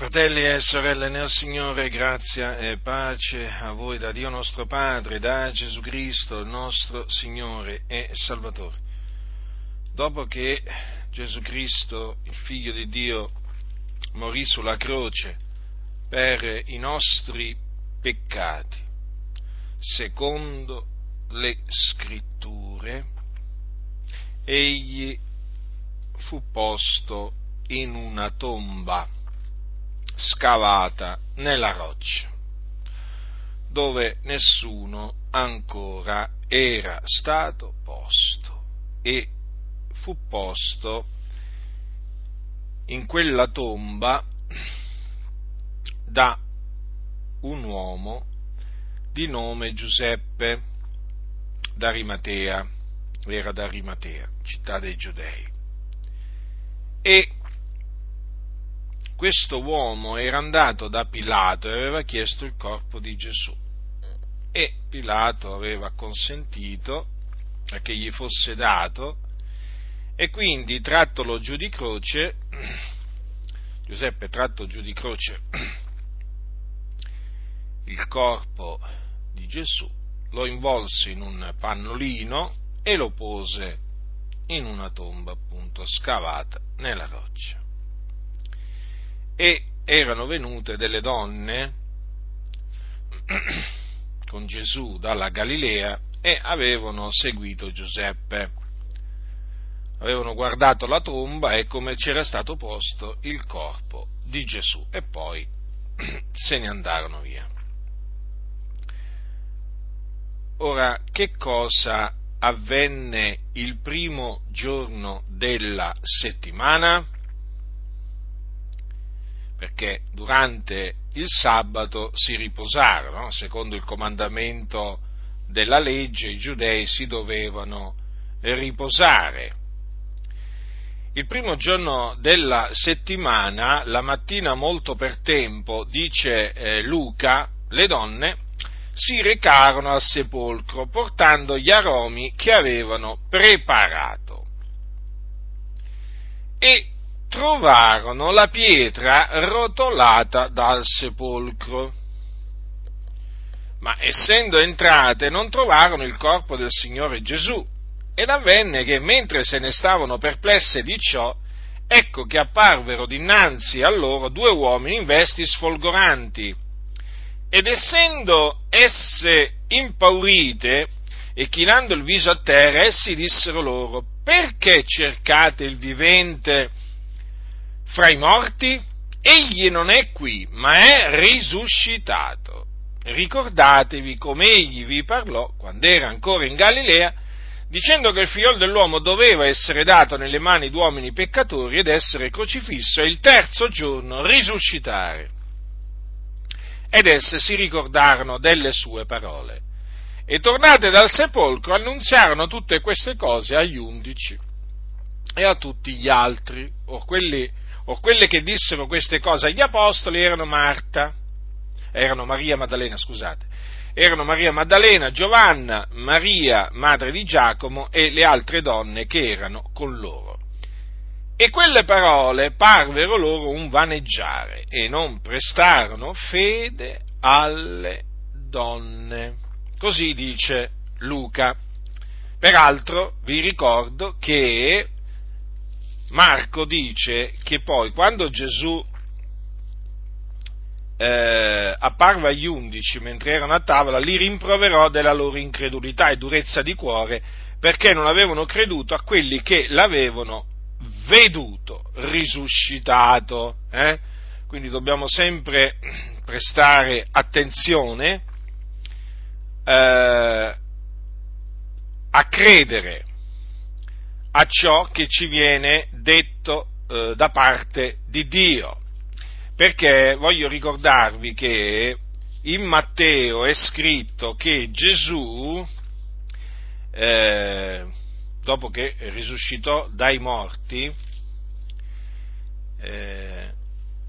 Fratelli e sorelle nel Signore, grazia e pace a voi da Dio nostro Padre, da Gesù Cristo, il nostro Signore e Salvatore. Dopo che Gesù Cristo, il Figlio di Dio, morì sulla croce per i nostri peccati, secondo le scritture, egli fu posto in una tomba scavata nella roccia, dove nessuno ancora era stato posto e fu posto in quella tomba da un uomo di nome Giuseppe d'Arimatea, era d'Arimatea, città dei Giudei. E questo uomo era andato da Pilato e aveva chiesto il corpo di Gesù. E Pilato aveva consentito che gli fosse dato e quindi trattolo giù di croce, Giuseppe tratto giù di croce il corpo di Gesù, lo involse in un pannolino e lo pose in una tomba appunto scavata nella roccia e erano venute delle donne con Gesù dalla Galilea e avevano seguito Giuseppe. Avevano guardato la tomba e come c'era stato posto il corpo di Gesù e poi se ne andarono via. Ora, che cosa avvenne il primo giorno della settimana? Perché durante il sabato si riposarono, secondo il comandamento della legge i giudei si dovevano riposare. Il primo giorno della settimana, la mattina molto per tempo, dice eh, Luca, le donne si recarono al sepolcro portando gli aromi che avevano preparato. E trovarono la pietra rotolata dal sepolcro. Ma essendo entrate non trovarono il corpo del Signore Gesù. Ed avvenne che mentre se ne stavano perplesse di ciò, ecco che apparvero dinanzi a loro due uomini in vesti sfolgoranti. Ed essendo esse impaurite e chinando il viso a terra, essi dissero loro, perché cercate il vivente fra i morti? Egli non è qui, ma è risuscitato. Ricordatevi come egli vi parlò quando era ancora in Galilea, dicendo che il figlio dell'uomo doveva essere dato nelle mani di uomini peccatori ed essere crocifisso e il terzo giorno risuscitare. Ed esse si ricordarono delle sue parole. E tornate dal sepolcro annunziarono tutte queste cose agli undici e a tutti gli altri, o quelli o quelle che dissero queste cose agli apostoli erano Marta, erano Maria Maddalena, scusate, erano Maria Maddalena, Giovanna, Maria, madre di Giacomo e le altre donne che erano con loro. E quelle parole parvero loro un vaneggiare e non prestarono fede alle donne. Così dice Luca. Peraltro vi ricordo che Marco dice che poi quando Gesù eh, apparve agli undici mentre erano a tavola, li rimproverò della loro incredulità e durezza di cuore perché non avevano creduto a quelli che l'avevano veduto risuscitato. Eh? Quindi dobbiamo sempre prestare attenzione eh, a credere a ciò che ci viene detto eh, da parte di Dio. Perché voglio ricordarvi che in Matteo è scritto che Gesù, eh, dopo che risuscitò dai morti, eh,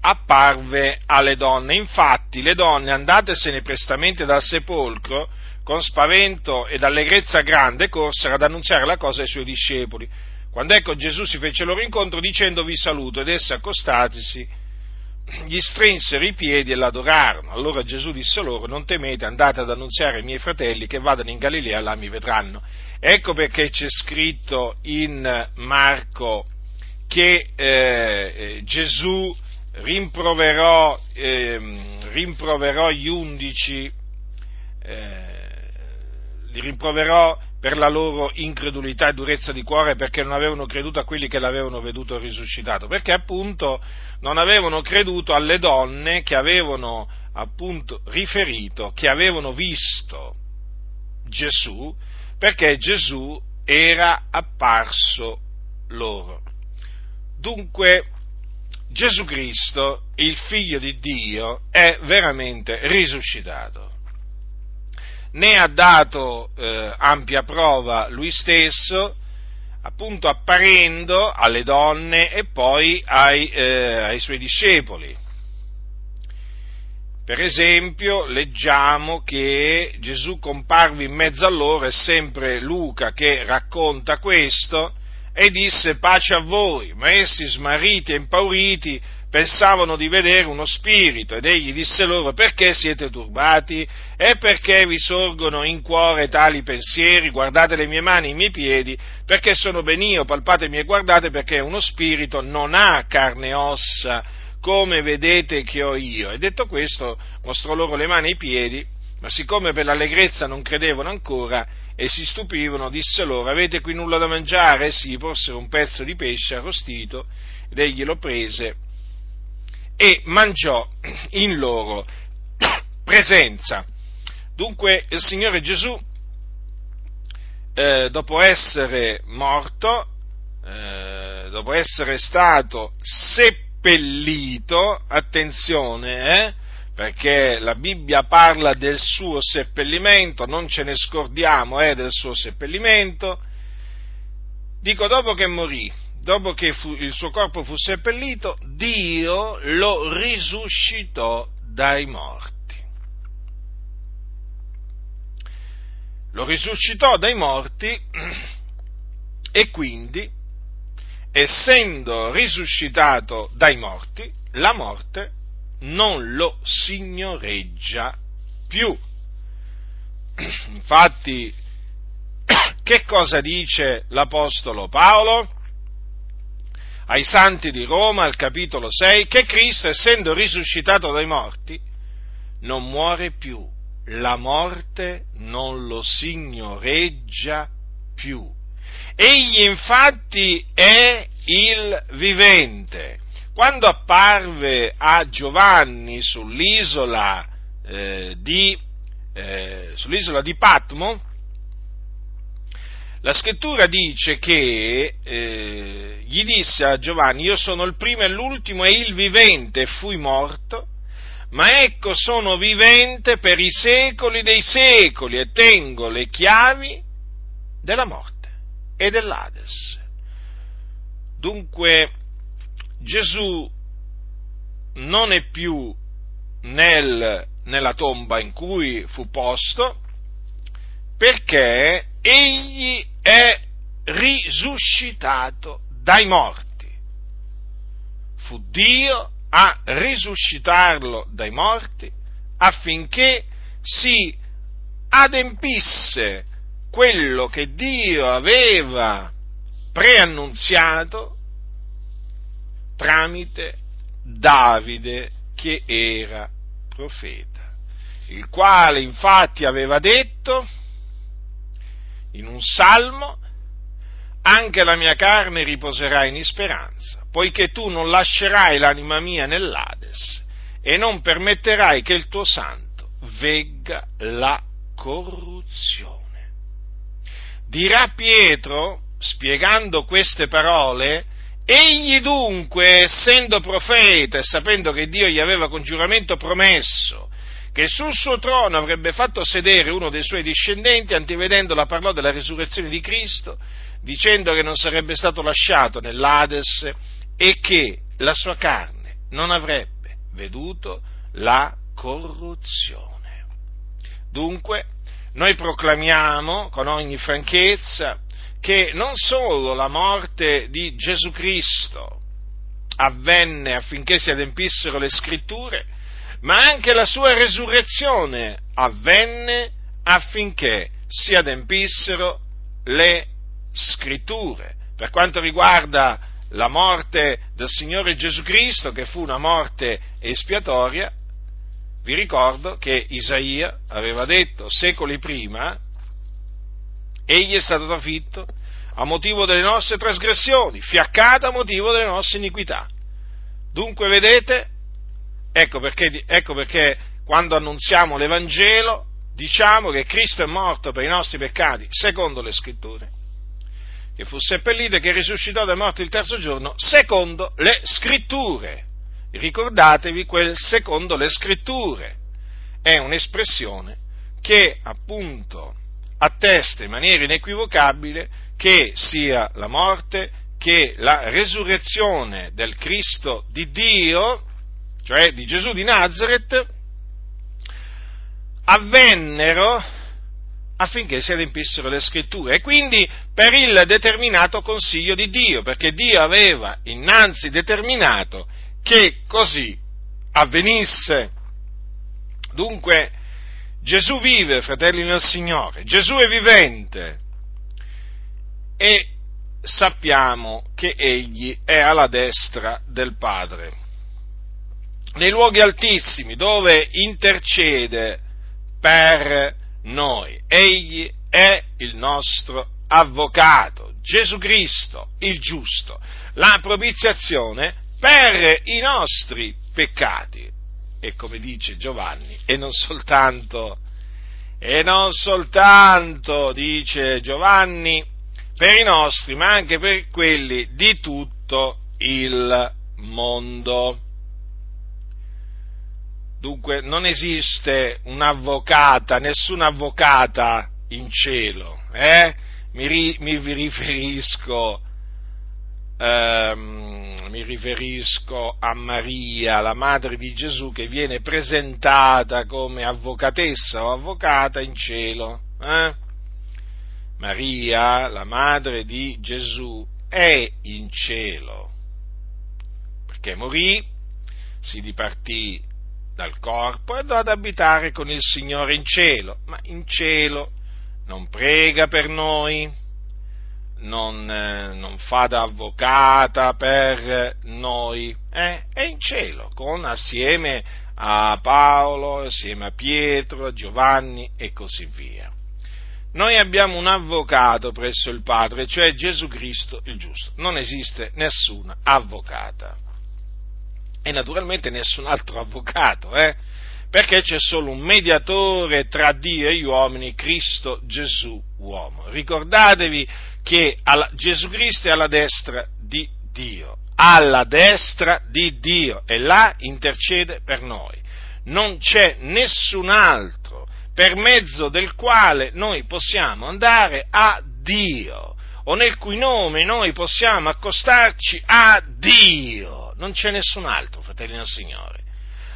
apparve alle donne. Infatti le donne, andatesene prestamente dal sepolcro, con spavento ed allegrezza grande corsero ad annunziare la cosa ai suoi discepoli. Quando ecco Gesù si fece loro incontro dicendo vi saluto ed esse accostatisi gli strinsero i piedi e l'adorarono. Allora Gesù disse loro, non temete, andate ad annunziare ai miei fratelli che vadano in Galilea, là mi vedranno. Ecco perché c'è scritto in Marco che eh, Gesù rimproverò, eh, rimproverò gli undici, eh, li rimproverò per la loro incredulità e durezza di cuore perché non avevano creduto a quelli che l'avevano veduto risuscitato, perché appunto non avevano creduto alle donne che avevano appunto riferito, che avevano visto Gesù, perché Gesù era apparso loro. Dunque, Gesù Cristo, il figlio di Dio, è veramente risuscitato. Ne ha dato eh, ampia prova lui stesso, appunto apparendo alle donne e poi ai, eh, ai suoi discepoli. Per esempio, leggiamo che Gesù comparve in mezzo a loro, è sempre Luca che racconta questo, e disse pace a voi, ma essi smarriti e impauriti pensavano di vedere uno spirito ed egli disse loro perché siete turbati e perché vi sorgono in cuore tali pensieri, guardate le mie mani e i miei piedi, perché sono ben io, palpatemi e guardate perché uno spirito non ha carne e ossa come vedete che ho io. E detto questo mostrò loro le mani e i piedi, ma siccome per l'allegrezza non credevano ancora, e si stupivano, disse loro, avete qui nulla da mangiare? Essi gli porsero un pezzo di pesce arrostito ed egli lo prese e mangiò in loro presenza. Dunque il Signore Gesù, eh, dopo essere morto, eh, dopo essere stato seppellito, attenzione, eh, perché la Bibbia parla del suo seppellimento, non ce ne scordiamo eh, del suo seppellimento. Dico, dopo che morì, dopo che fu, il suo corpo fu seppellito, Dio lo risuscitò dai morti. Lo risuscitò dai morti e quindi, essendo risuscitato dai morti, la morte non lo signoreggia più. Infatti, che cosa dice l'Apostolo Paolo? Ai santi di Roma, al capitolo 6, che Cristo, essendo risuscitato dai morti, non muore più, la morte non lo signoreggia più. Egli infatti è il vivente quando apparve a Giovanni sull'isola, eh, di, eh, sull'isola di Patmo, la scrittura dice che eh, gli disse a Giovanni, io sono il primo e l'ultimo e il vivente, fui morto, ma ecco sono vivente per i secoli dei secoli e tengo le chiavi della morte e dell'Ades. Dunque, Gesù non è più nel, nella tomba in cui fu posto perché egli è risuscitato dai morti. Fu Dio a risuscitarlo dai morti affinché si adempisse quello che Dio aveva preannunziato tramite Davide che era profeta, il quale infatti aveva detto in un salmo, anche la mia carne riposerà in speranza, poiché tu non lascerai l'anima mia nell'Ades e non permetterai che il tuo santo vegga la corruzione. Dirà Pietro, spiegando queste parole, Egli dunque, essendo profeta e sapendo che Dio gli aveva con giuramento promesso che sul suo trono avrebbe fatto sedere uno dei suoi discendenti, antivedendola parlò della risurrezione di Cristo, dicendo che non sarebbe stato lasciato nell'Ades e che la sua carne non avrebbe veduto la corruzione. Dunque, noi proclamiamo con ogni franchezza che non solo la morte di Gesù Cristo avvenne affinché si adempissero le scritture, ma anche la sua resurrezione avvenne affinché si adempissero le scritture. Per quanto riguarda la morte del Signore Gesù Cristo, che fu una morte espiatoria, vi ricordo che Isaia aveva detto secoli prima, egli è stato trafitto a motivo delle nostre trasgressioni, fiaccato a motivo delle nostre iniquità. Dunque, vedete, ecco perché, ecco perché quando annunziamo l'Evangelo diciamo che Cristo è morto per i nostri peccati, secondo le scritture, che fu seppellito e che risuscitò dai morti il terzo giorno, secondo le scritture. Ricordatevi quel secondo le scritture. È un'espressione che appunto attesta in maniera inequivocabile che sia la morte che la resurrezione del Cristo di Dio, cioè di Gesù di Nazareth, avvennero affinché si adempissero le scritture e quindi per il determinato consiglio di Dio, perché Dio aveva innanzi determinato che così avvenisse. Dunque Gesù vive, fratelli nel Signore, Gesù è vivente e sappiamo che egli è alla destra del Padre. Nei luoghi altissimi dove intercede per noi. Egli è il nostro avvocato, Gesù Cristo, il giusto, la propiziazione per i nostri peccati. E come dice Giovanni, e non soltanto, e non soltanto, dice Giovanni, per i nostri, ma anche per quelli di tutto il mondo. Dunque non esiste un'avvocata, nessuna avvocata in cielo, eh? mi, ri, mi, riferisco, ehm, mi riferisco a Maria, la madre di Gesù, che viene presentata come avvocatessa o avvocata in cielo. Eh? Maria, la madre di Gesù, è in cielo, perché morì, si dipartì dal corpo e andò ad abitare con il Signore in cielo, ma in cielo non prega per noi, non, eh, non fa da avvocata per noi, eh? è in cielo, con, assieme a Paolo, assieme a Pietro, a Giovanni e così via. Noi abbiamo un avvocato presso il Padre, cioè Gesù Cristo il giusto. Non esiste nessuna avvocata e naturalmente nessun altro avvocato, eh? perché c'è solo un mediatore tra Dio e gli uomini, Cristo Gesù uomo. Ricordatevi che alla, Gesù Cristo è alla destra di Dio, alla destra di Dio e là intercede per noi. Non c'è nessun altro per mezzo del quale noi possiamo andare a Dio o nel cui nome noi possiamo accostarci a Dio non c'è nessun altro, fratelli del Signore.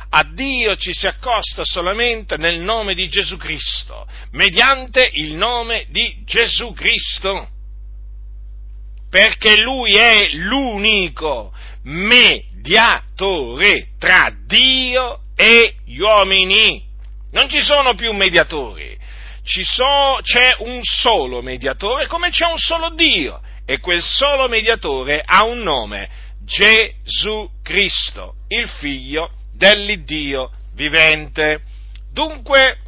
A Dio ci si accosta solamente nel nome di Gesù Cristo, mediante il nome di Gesù Cristo, perché Lui è l'unico mediatore tra Dio e gli uomini. Non ci sono più mediatori, so, c'è un solo mediatore come c'è un solo Dio e quel solo mediatore ha un nome Gesù Cristo, il figlio dell'Iddio vivente. Dunque,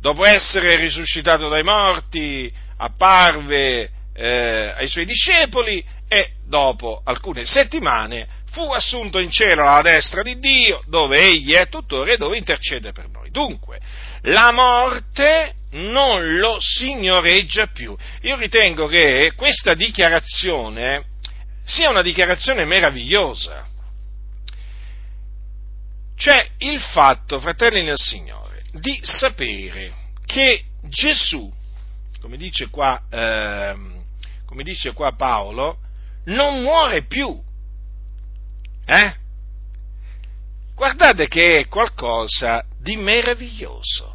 dopo essere risuscitato dai morti, apparve eh, ai suoi discepoli e dopo alcune settimane fu assunto in cielo alla destra di Dio, dove egli è tuttora e dove intercede per noi. Dunque, la morte non lo signoreggia più. Io ritengo che questa dichiarazione sia una dichiarazione meravigliosa. Cioè il fatto, fratelli nel Signore, di sapere che Gesù, come dice qua, eh, come dice qua Paolo, non muore più. Eh? Guardate che è qualcosa di meraviglioso.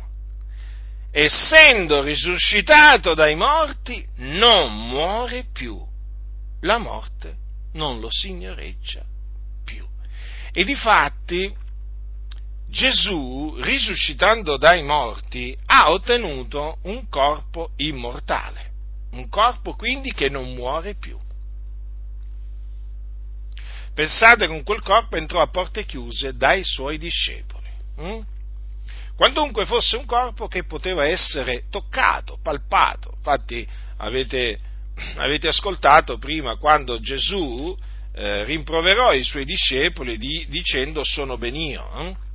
Essendo risuscitato dai morti, non muore più la morte non lo signoreggia più. E di fatti Gesù, risuscitando dai morti, ha ottenuto un corpo immortale, un corpo quindi che non muore più. Pensate con quel corpo entrò a porte chiuse dai suoi discepoli. Hm? Quantunque fosse un corpo che poteva essere toccato, palpato. Infatti avete, avete ascoltato prima quando Gesù eh, rimproverò i suoi discepoli di, dicendo sono ben io. Eh?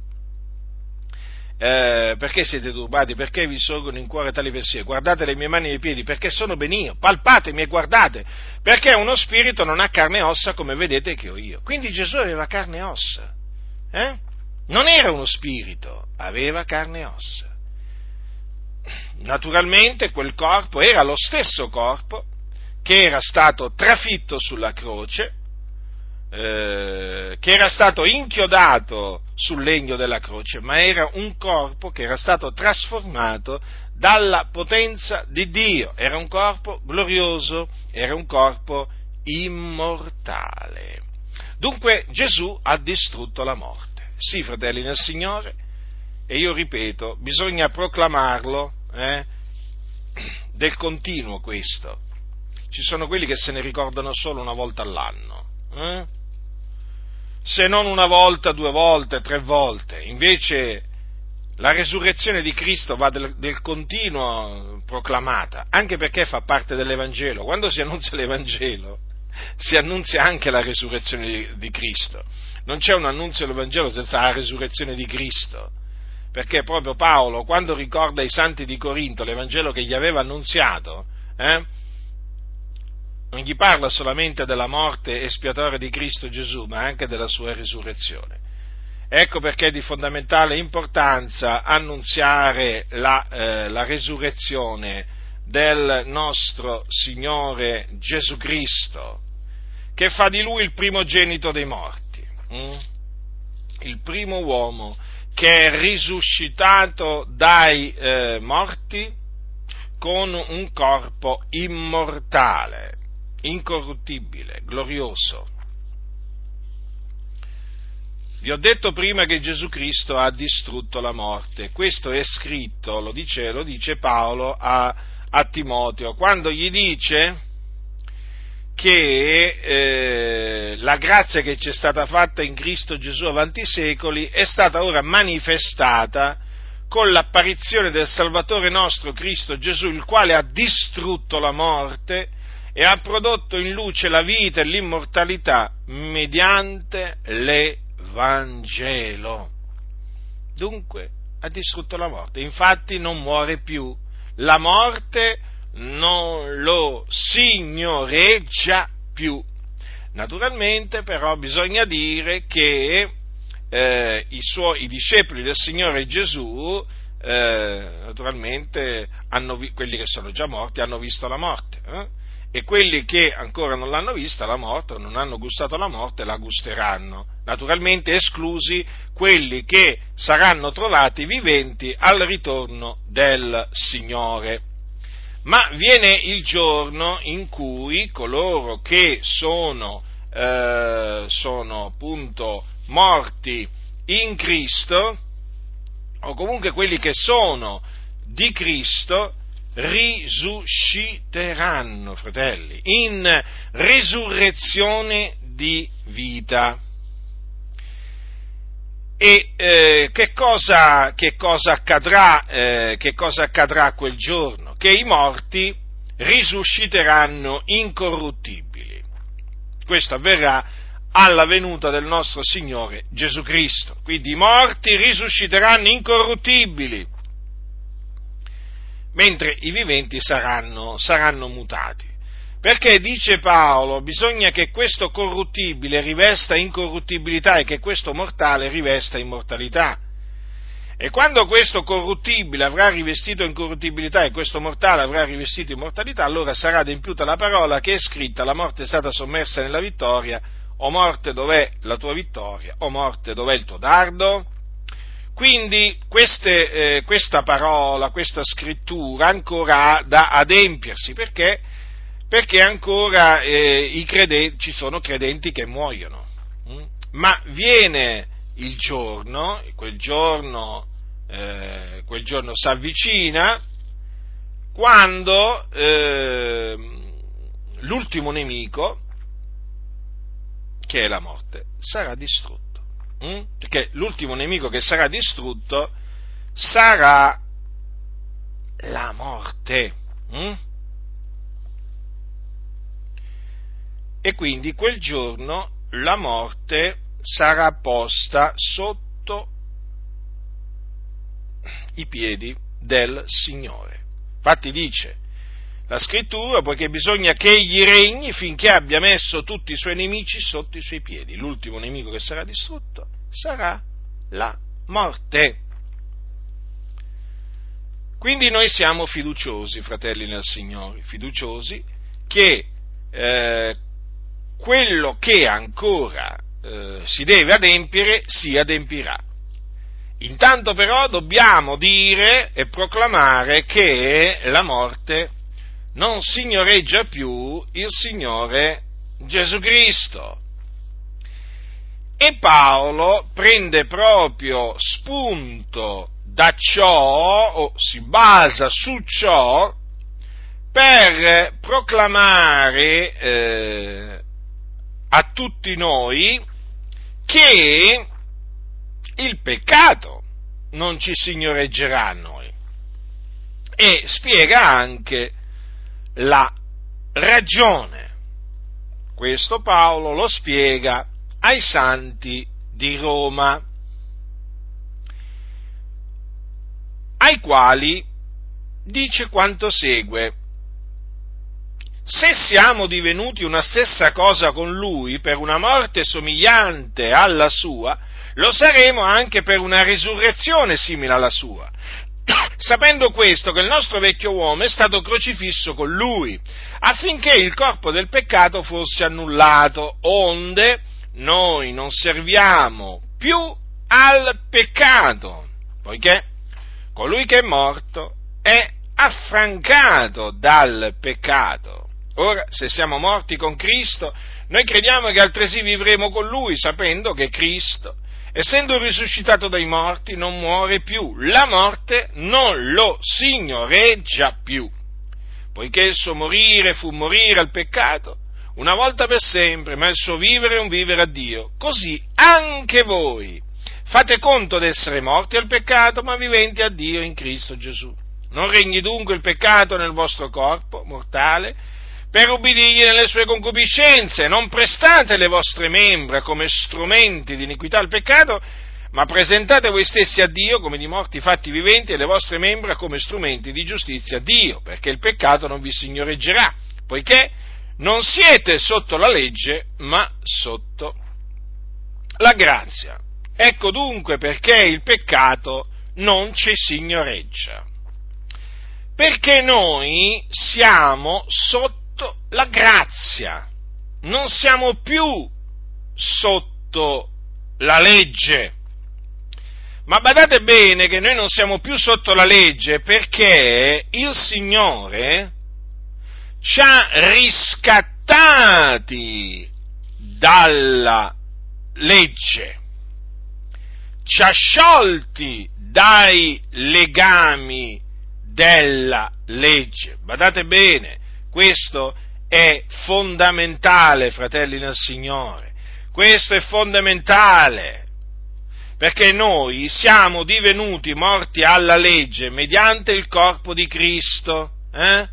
Eh, perché siete turbati? Perché vi sorgono in cuore tali pensieri? Guardate le mie mani e i piedi, perché sono ben io, palpatemi e guardate, perché uno spirito non ha carne e ossa come vedete che ho io. Quindi Gesù aveva carne e ossa, eh? non era uno spirito, aveva carne e ossa. Naturalmente quel corpo era lo stesso corpo che era stato trafitto sulla croce, eh, che era stato inchiodato sul legno della croce, ma era un corpo che era stato trasformato dalla potenza di Dio, era un corpo glorioso, era un corpo immortale. Dunque Gesù ha distrutto la morte. Sì, fratelli nel Signore, e io ripeto, bisogna proclamarlo eh, del continuo questo. Ci sono quelli che se ne ricordano solo una volta all'anno. Eh? se non una volta, due volte, tre volte. Invece la resurrezione di Cristo va del, del, continuo proclamata, anche perché fa parte dell'Evangelo. Quando si annunzia l'Evangelo, si annunzia anche la resurrezione di, di Cristo. Non c'è un annunzio dell'Evangelo senza la resurrezione di Cristo. Perché proprio Paolo, quando ricorda ai santi di Corinto l'Evangelo che gli aveva annunziato, eh, non gli parla solamente della morte espiatoria di Cristo Gesù, ma anche della sua risurrezione. Ecco perché è di fondamentale importanza annunziare la, eh, la resurrezione del nostro Signore Gesù Cristo, che fa di lui il primogenito dei morti, hm? il primo uomo che è risuscitato dai eh, morti con un corpo immortale incorruttibile, glorioso. Vi ho detto prima che Gesù Cristo ha distrutto la morte, questo è scritto, lo dice, lo dice Paolo a, a, Timoteo, quando gli dice che eh, la grazia che ci è stata fatta in Cristo Gesù avanti i secoli è stata ora manifestata con l'apparizione del Salvatore nostro Cristo Gesù, il quale ha distrutto la morte e ha prodotto in luce la vita e l'immortalità mediante l'Evangelo. Dunque ha distrutto la morte, infatti non muore più, la morte non lo signoreggia più. Naturalmente però bisogna dire che eh, i, suoi, i discepoli del Signore Gesù eh, naturalmente hanno, quelli che sono già morti hanno visto la morte. Eh? E quelli che ancora non l'hanno vista la morte, non hanno gustato la morte, la gusteranno. Naturalmente esclusi quelli che saranno trovati viventi al ritorno del Signore. Ma viene il giorno in cui coloro che sono, eh, sono appunto morti in Cristo, o comunque quelli che sono di Cristo, risusciteranno, fratelli, in risurrezione di vita. E eh, che, cosa, che, cosa accadrà, eh, che cosa accadrà quel giorno? Che i morti risusciteranno incorruttibili. Questo avverrà alla venuta del nostro Signore Gesù Cristo. Quindi i morti risusciteranno incorruttibili mentre i viventi saranno, saranno mutati. Perché dice Paolo, bisogna che questo corruttibile rivesta incorruttibilità e che questo mortale rivesta immortalità. E quando questo corruttibile avrà rivestito incorruttibilità e questo mortale avrà rivestito immortalità, allora sarà adempiuta la parola che è scritta, la morte è stata sommersa nella vittoria, o morte dov'è la tua vittoria, o morte dov'è il tuo dardo? Quindi queste, eh, questa parola, questa scrittura ancora ha da adempiersi, perché? Perché ancora eh, credenti, ci sono credenti che muoiono, hm? ma viene il giorno, quel giorno, eh, quel giorno si avvicina, quando eh, l'ultimo nemico, che è la morte, sarà distrutto. Mm? Perché l'ultimo nemico che sarà distrutto sarà la morte. Mm? E quindi quel giorno la morte sarà posta sotto i piedi del Signore. Infatti dice la scrittura, poiché bisogna che egli regni finché abbia messo tutti i suoi nemici sotto i suoi piedi. L'ultimo nemico che sarà distrutto sarà la morte. Quindi noi siamo fiduciosi, fratelli nel Signore, fiduciosi che eh, quello che ancora eh, si deve adempiere si adempirà. Intanto però dobbiamo dire e proclamare che la morte non signoreggia più il Signore Gesù Cristo. E Paolo prende proprio spunto da ciò, o si basa su ciò, per proclamare eh, a tutti noi che il peccato non ci signoreggerà a noi. E spiega anche la ragione. Questo Paolo lo spiega ai santi di Roma, ai quali dice quanto segue. Se siamo divenuti una stessa cosa con lui per una morte somigliante alla sua, lo saremo anche per una risurrezione simile alla sua. Sapendo questo che il nostro vecchio uomo è stato crocifisso con lui, affinché il corpo del peccato fosse annullato, onde noi non serviamo più al peccato, poiché colui che è morto è affrancato dal peccato. Ora, se siamo morti con Cristo, noi crediamo che altresì vivremo con Lui, sapendo che Cristo essendo risuscitato dai morti, non muore più, la morte non lo signoreggia più, poiché il suo morire fu morire al peccato, una volta per sempre, ma il suo vivere è un vivere a Dio. Così anche voi fate conto d'essere morti al peccato, ma viventi a Dio in Cristo Gesù. Non regni dunque il peccato nel vostro corpo mortale, per ubbidirgli nelle sue concupiscenze, non prestate le vostre membra come strumenti di iniquità al peccato, ma presentate voi stessi a Dio come di morti fatti viventi e le vostre membra come strumenti di giustizia a Dio, perché il peccato non vi signoreggerà, poiché non siete sotto la legge, ma sotto la grazia. Ecco dunque perché il peccato non ci signoreggia. Perché noi siamo sotto sotto la grazia, non siamo più sotto la legge. Ma badate bene che noi non siamo più sotto la legge perché il Signore ci ha riscattati dalla legge, ci ha sciolti dai legami della legge. Badate bene, questo è fondamentale, fratelli nel Signore. Questo è fondamentale. Perché noi siamo divenuti morti alla legge mediante il corpo di Cristo, eh?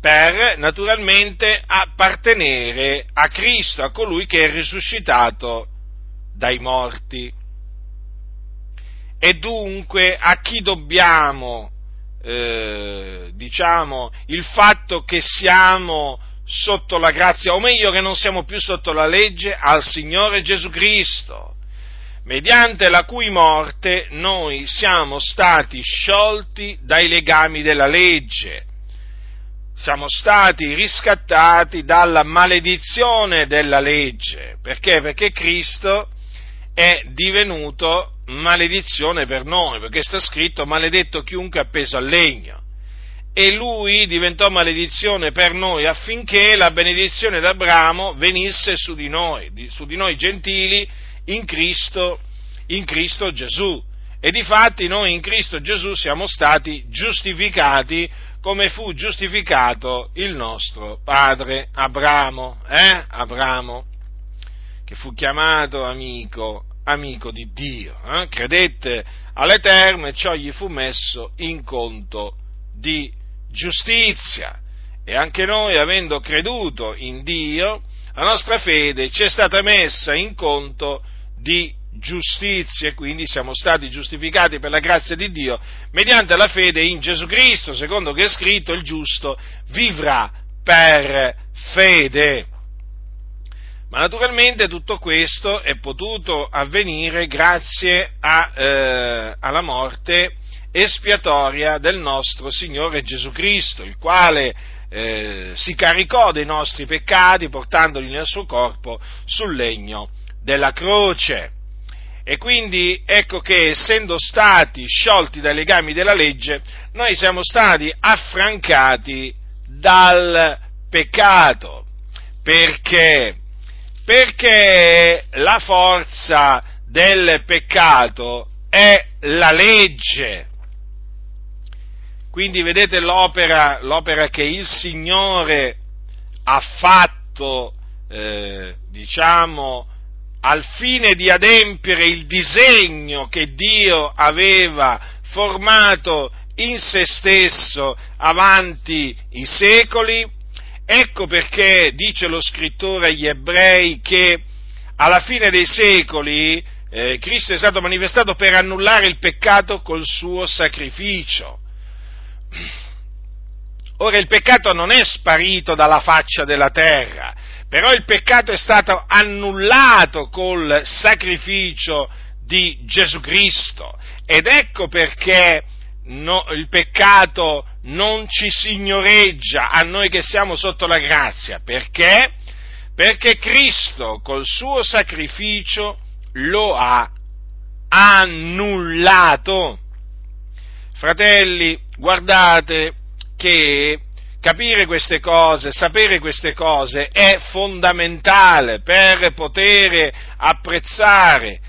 per naturalmente appartenere a Cristo, a colui che è risuscitato dai morti. E dunque a chi dobbiamo eh, diciamo, il fatto che siamo sotto la grazia, o meglio che non siamo più sotto la legge, al Signore Gesù Cristo, mediante la cui morte noi siamo stati sciolti dai legami della legge, siamo stati riscattati dalla maledizione della legge. Perché? Perché Cristo è divenuto maledizione per noi, perché sta scritto maledetto chiunque appeso al legno. E lui diventò maledizione per noi affinché la benedizione d'Abramo venisse su di noi, su di noi gentili in Cristo, in Cristo Gesù. E difatti noi in Cristo Gesù siamo stati giustificati come fu giustificato il nostro padre Abramo, eh? Abramo, che fu chiamato amico, amico di Dio, eh? credette all'Eterno e ciò gli fu messo in conto di giustizia. E anche noi, avendo creduto in Dio, la nostra fede ci è stata messa in conto di giustizia e quindi siamo stati giustificati per la grazia di Dio mediante la fede in Gesù Cristo, secondo che è scritto il giusto vivrà per fede. Ma naturalmente tutto questo è potuto avvenire grazie a, eh, alla morte espiatoria del nostro Signore Gesù Cristo, il quale eh, si caricò dei nostri peccati portandoli nel suo corpo sul legno della croce. E quindi ecco che essendo stati sciolti dai legami della legge, noi siamo stati affrancati dal peccato. Perché? Perché la forza del peccato è la legge. Quindi vedete l'opera, l'opera che il Signore ha fatto, eh, diciamo, al fine di adempiere il disegno che Dio aveva formato in se stesso avanti i secoli. Ecco perché dice lo scrittore agli ebrei che alla fine dei secoli eh, Cristo è stato manifestato per annullare il peccato col suo sacrificio. Ora il peccato non è sparito dalla faccia della terra, però il peccato è stato annullato col sacrificio di Gesù Cristo ed ecco perché no, il peccato non ci signoreggia a noi che siamo sotto la grazia, perché? Perché Cristo col suo sacrificio lo ha annullato. Fratelli, guardate che capire queste cose, sapere queste cose è fondamentale per poter apprezzare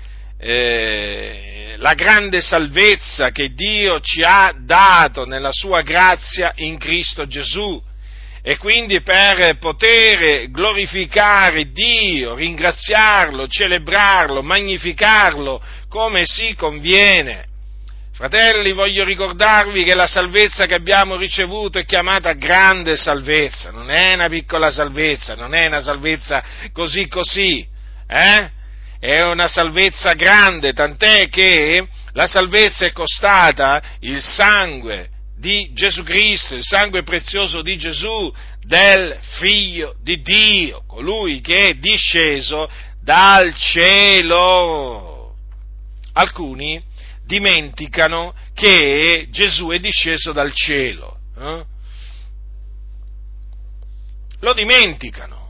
eh, la grande salvezza che Dio ci ha dato nella sua grazia in Cristo Gesù e quindi per poter glorificare Dio, ringraziarlo, celebrarlo, magnificarlo come si conviene. Fratelli, voglio ricordarvi che la salvezza che abbiamo ricevuto è chiamata grande salvezza, non è una piccola salvezza, non è una salvezza così così, eh? È una salvezza grande, tant'è che la salvezza è costata il sangue di Gesù Cristo, il sangue prezioso di Gesù, del Figlio di Dio, colui che è disceso dal cielo. Alcuni dimenticano che Gesù è disceso dal cielo. Eh? Lo dimenticano,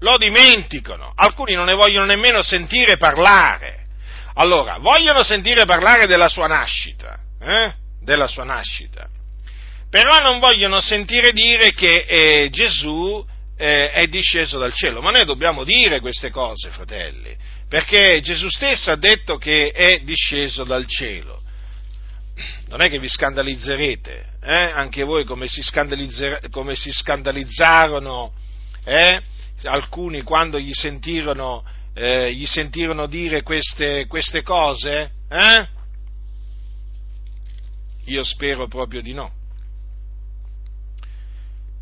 lo dimenticano. Alcuni non ne vogliono nemmeno sentire parlare. Allora, vogliono sentire parlare della sua nascita, eh? della sua nascita, però non vogliono sentire dire che eh, Gesù eh, è disceso dal cielo. Ma noi dobbiamo dire queste cose, fratelli perché Gesù stesso ha detto che è disceso dal cielo. Non è che vi scandalizzerete, eh? anche voi come si, come si scandalizzarono eh? Alcuni quando gli sentirono, eh, gli sentirono dire queste, queste cose? Eh? Io spero proprio di no.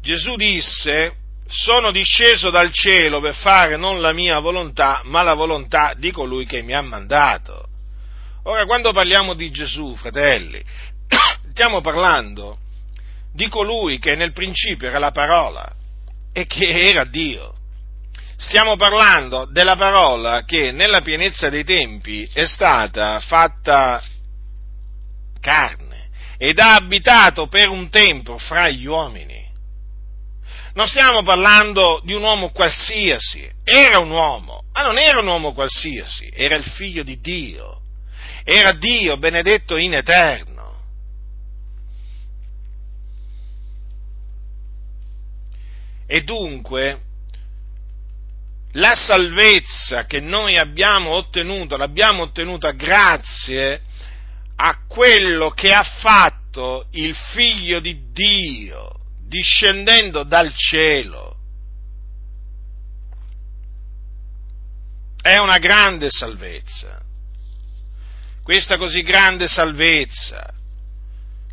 Gesù disse sono disceso dal cielo per fare non la mia volontà, ma la volontà di colui che mi ha mandato. Ora, quando parliamo di Gesù, fratelli, stiamo parlando di colui che nel principio era la parola e che era Dio. Stiamo parlando della parola che nella pienezza dei tempi è stata fatta carne ed ha abitato per un tempo fra gli uomini non stiamo parlando di un uomo qualsiasi, era un uomo, ma non era un uomo qualsiasi, era il figlio di Dio, era Dio benedetto in eterno. E dunque la salvezza che noi abbiamo ottenuto, l'abbiamo ottenuta grazie a quello che ha fatto il figlio di Dio, discendendo dal cielo. È una grande salvezza. Questa così grande salvezza,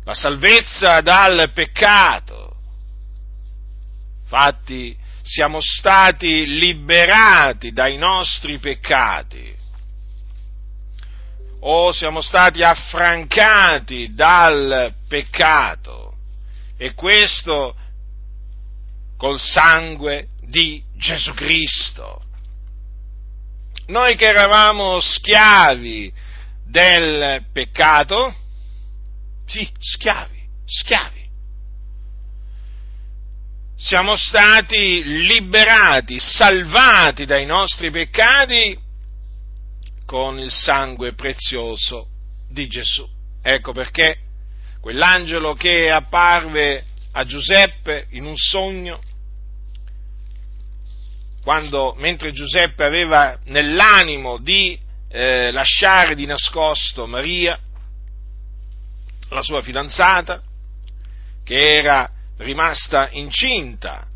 la salvezza dal peccato. Infatti siamo stati liberati dai nostri peccati o siamo stati affrancati dal peccato e questo col sangue di Gesù Cristo. Noi che eravamo schiavi del peccato, sì, schiavi, schiavi, siamo stati liberati, salvati dai nostri peccati con il sangue prezioso di Gesù. Ecco perché quell'angelo che apparve a Giuseppe in un sogno, quando, mentre Giuseppe aveva nell'animo di eh, lasciare di nascosto Maria, la sua fidanzata, che era rimasta incinta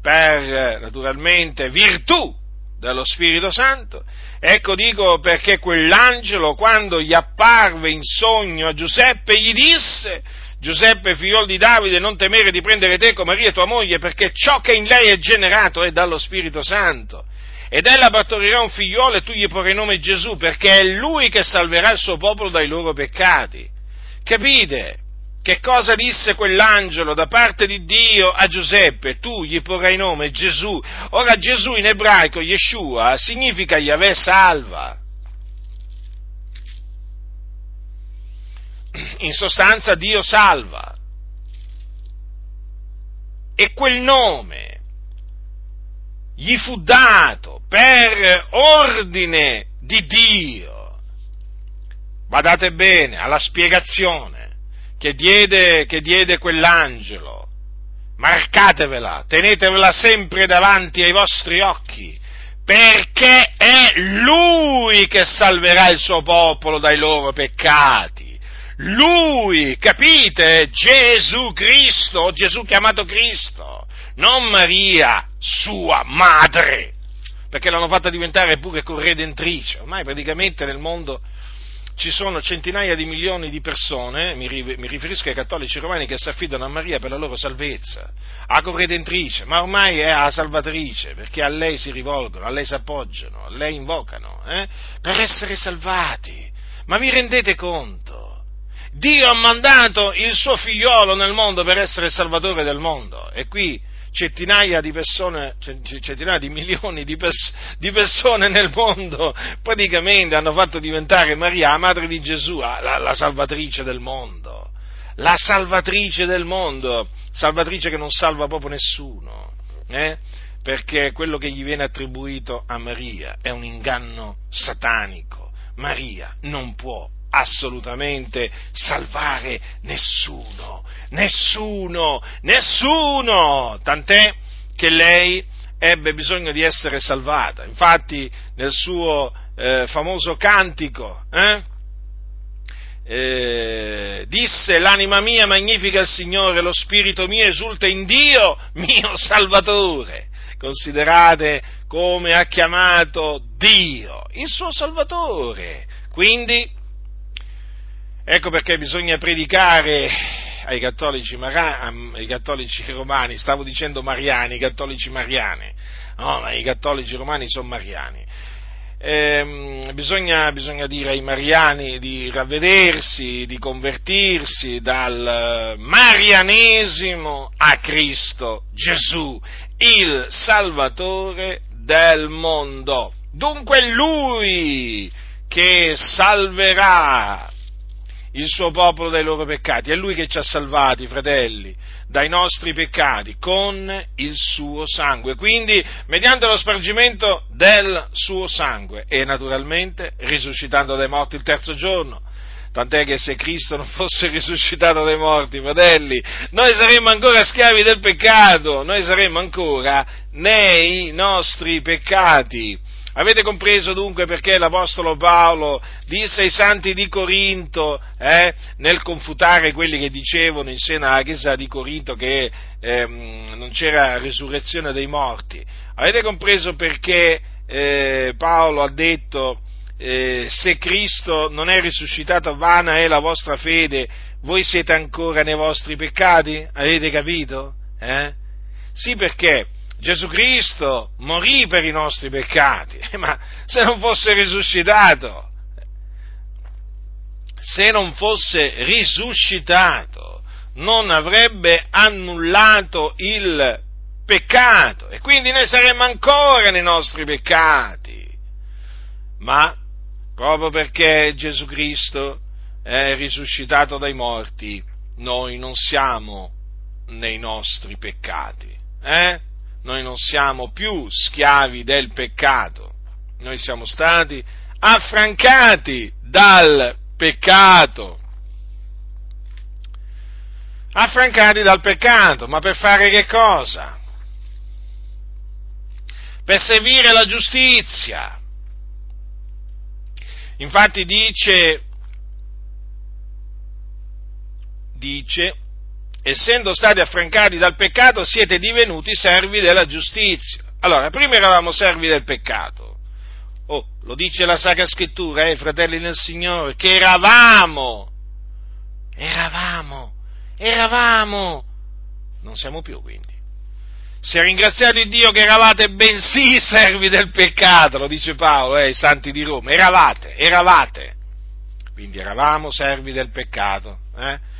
per naturalmente virtù dello Spirito Santo. Ecco dico perché quell'angelo quando gli apparve in sogno a Giuseppe gli disse Giuseppe figliol di Davide non temere di prendere te come Maria tua moglie perché ciò che in lei è generato è dallo Spirito Santo. Ed ella partorirà un figliolo e tu gli porrai nome Gesù perché è lui che salverà il suo popolo dai loro peccati. Capite? Che cosa disse quell'angelo da parte di Dio a Giuseppe? Tu gli porrai nome Gesù. Ora Gesù in ebraico, Yeshua, significa Yahweh salva. In sostanza Dio salva. E quel nome gli fu dato per ordine di Dio. Badate bene alla spiegazione che diede, che diede quell'angelo. Marcatevela, tenetevela sempre davanti ai vostri occhi, perché è Lui che salverà il suo popolo dai loro peccati. Lui, capite? Gesù Cristo, Gesù chiamato Cristo, non Maria, sua madre, perché l'hanno fatta diventare pure corredentrice. Ormai praticamente nel mondo ci sono centinaia di milioni di persone, mi, riferisco ai cattolici romani, che si affidano a Maria per la loro salvezza, a corredentrice, ma ormai è a salvatrice, perché a lei si rivolgono, a lei si appoggiano, a lei invocano, eh, per essere salvati. Ma vi rendete conto? Dio ha mandato il suo figliolo nel mondo per essere il salvatore del mondo, e qui centinaia di persone, centinaia di milioni di, pers- di, persone nel mondo praticamente hanno fatto diventare Maria la madre di Gesù, la, la salvatrice del mondo. La salvatrice del mondo, salvatrice che non salva proprio nessuno, eh? perché quello che gli viene attribuito a Maria è un inganno satanico. Maria non può assolutamente salvare nessuno, nessuno, nessuno, tant'è che lei ebbe bisogno di essere salvata. Infatti nel suo eh, famoso cantico eh, eh, disse l'anima mia magnifica il Signore, lo spirito mio esulta in Dio mio Salvatore. Considerate come ha chiamato Dio, il suo Salvatore. Quindi Ecco perché bisogna predicare ai cattolici, ai cattolici romani, stavo dicendo mariani, i cattolici mariani, no, ma i cattolici romani sono mariani. Eh, bisogna, bisogna, dire ai mariani di ravvedersi, di convertirsi dal marianesimo a Cristo Gesù, il Salvatore del mondo. Dunque è Lui che salverà il suo popolo dai loro peccati. È Lui che ci ha salvati, fratelli, dai nostri peccati con il suo sangue. Quindi, mediante lo spargimento del suo sangue e naturalmente risuscitando dai morti il terzo giorno. Tant'è che se Cristo non fosse risuscitato dai morti, fratelli, noi saremmo ancora schiavi del peccato, noi saremmo ancora nei nostri peccati. Avete compreso dunque perché l'Apostolo Paolo disse ai santi di Corinto, eh, nel confutare quelli che dicevano in seno alla chiesa di Corinto che ehm, non c'era risurrezione dei morti? Avete compreso perché eh, Paolo ha detto eh, se Cristo non è risuscitato vana è la vostra fede, voi siete ancora nei vostri peccati? Avete capito? Eh? Sì perché Gesù Cristo morì per i nostri peccati, ma se non fosse risuscitato, se non fosse risuscitato, non avrebbe annullato il peccato e quindi noi saremmo ancora nei nostri peccati. Ma proprio perché Gesù Cristo è risuscitato dai morti, noi non siamo nei nostri peccati. Eh? Noi non siamo più schiavi del peccato, noi siamo stati affrancati dal peccato. Affrancati dal peccato, ma per fare che cosa? Per servire la giustizia. Infatti dice, dice essendo stati affrancati dal peccato, siete divenuti servi della giustizia. Allora, prima eravamo servi del peccato. Oh, lo dice la Sacra Scrittura, eh, fratelli nel Signore, che eravamo, eravamo, eravamo, non siamo più quindi. Si è ringraziato Dio che eravate bensì servi del peccato, lo dice Paolo, eh, i santi di Roma, eravate, eravate. Quindi eravamo servi del peccato. Eh?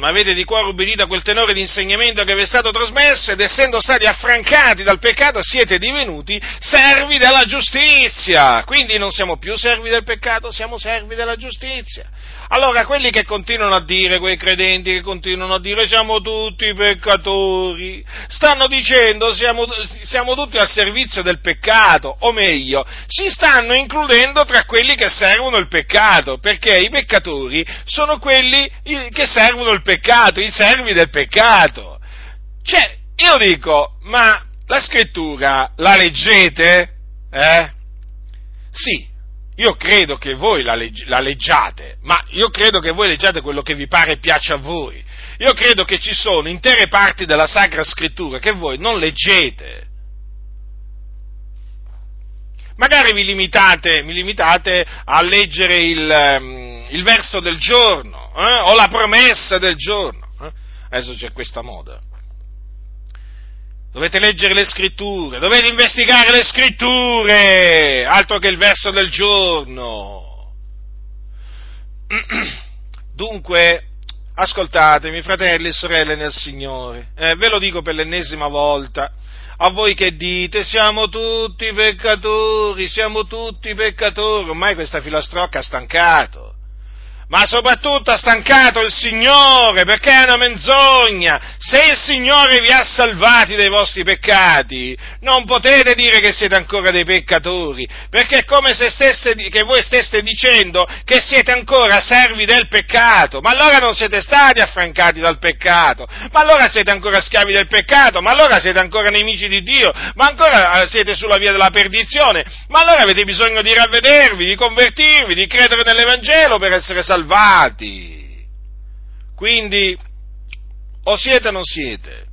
Ma avete di cuore ubbidito a quel tenore di insegnamento che vi è stato trasmesso ed essendo stati affrancati dal peccato siete divenuti servi della giustizia. Quindi non siamo più servi del peccato, siamo servi della giustizia. Allora quelli che continuano a dire, quei credenti che continuano a dire siamo tutti peccatori, stanno dicendo siamo, siamo tutti al servizio del peccato, o meglio, si stanno includendo tra quelli che servono il peccato, perché i peccatori sono quelli che servono il peccato, i servi del peccato. Cioè, io dico, ma la scrittura la leggete? Eh? Sì, io credo che voi la, leggi- la, leggiate, ma io credo che voi leggiate quello che vi pare e piace a voi. Io credo che ci sono intere parti della Sacra Scrittura che voi non leggete. Magari vi limitate, limitate a leggere il, um, il, verso del giorno eh? o la promessa del giorno. Eh? Adesso c'è questa moda Dovete leggere le scritture, dovete investigare le scritture, altro che il verso del giorno. Dunque, ascoltatemi, fratelli e sorelle nel Signore, eh, ve lo dico per l'ennesima volta, a voi che dite siamo tutti peccatori, siamo tutti peccatori, ormai questa filastrocca ha stancato ma soprattutto ha stancato il Signore perché è una menzogna. Se il Signore vi ha salvati dai vostri peccati, non potete dire che siete ancora dei peccatori, perché è come se stesse, voi steste dicendo che siete ancora servi del peccato, ma allora non siete stati affrancati dal peccato, ma allora siete ancora schiavi del peccato, ma allora siete ancora nemici di Dio, ma ancora eh, siete sulla via della perdizione, ma allora avete bisogno di ravvedervi, di convertirvi, di credere nell'Evangelo per essere salvati salvati. Quindi, o siete o non siete.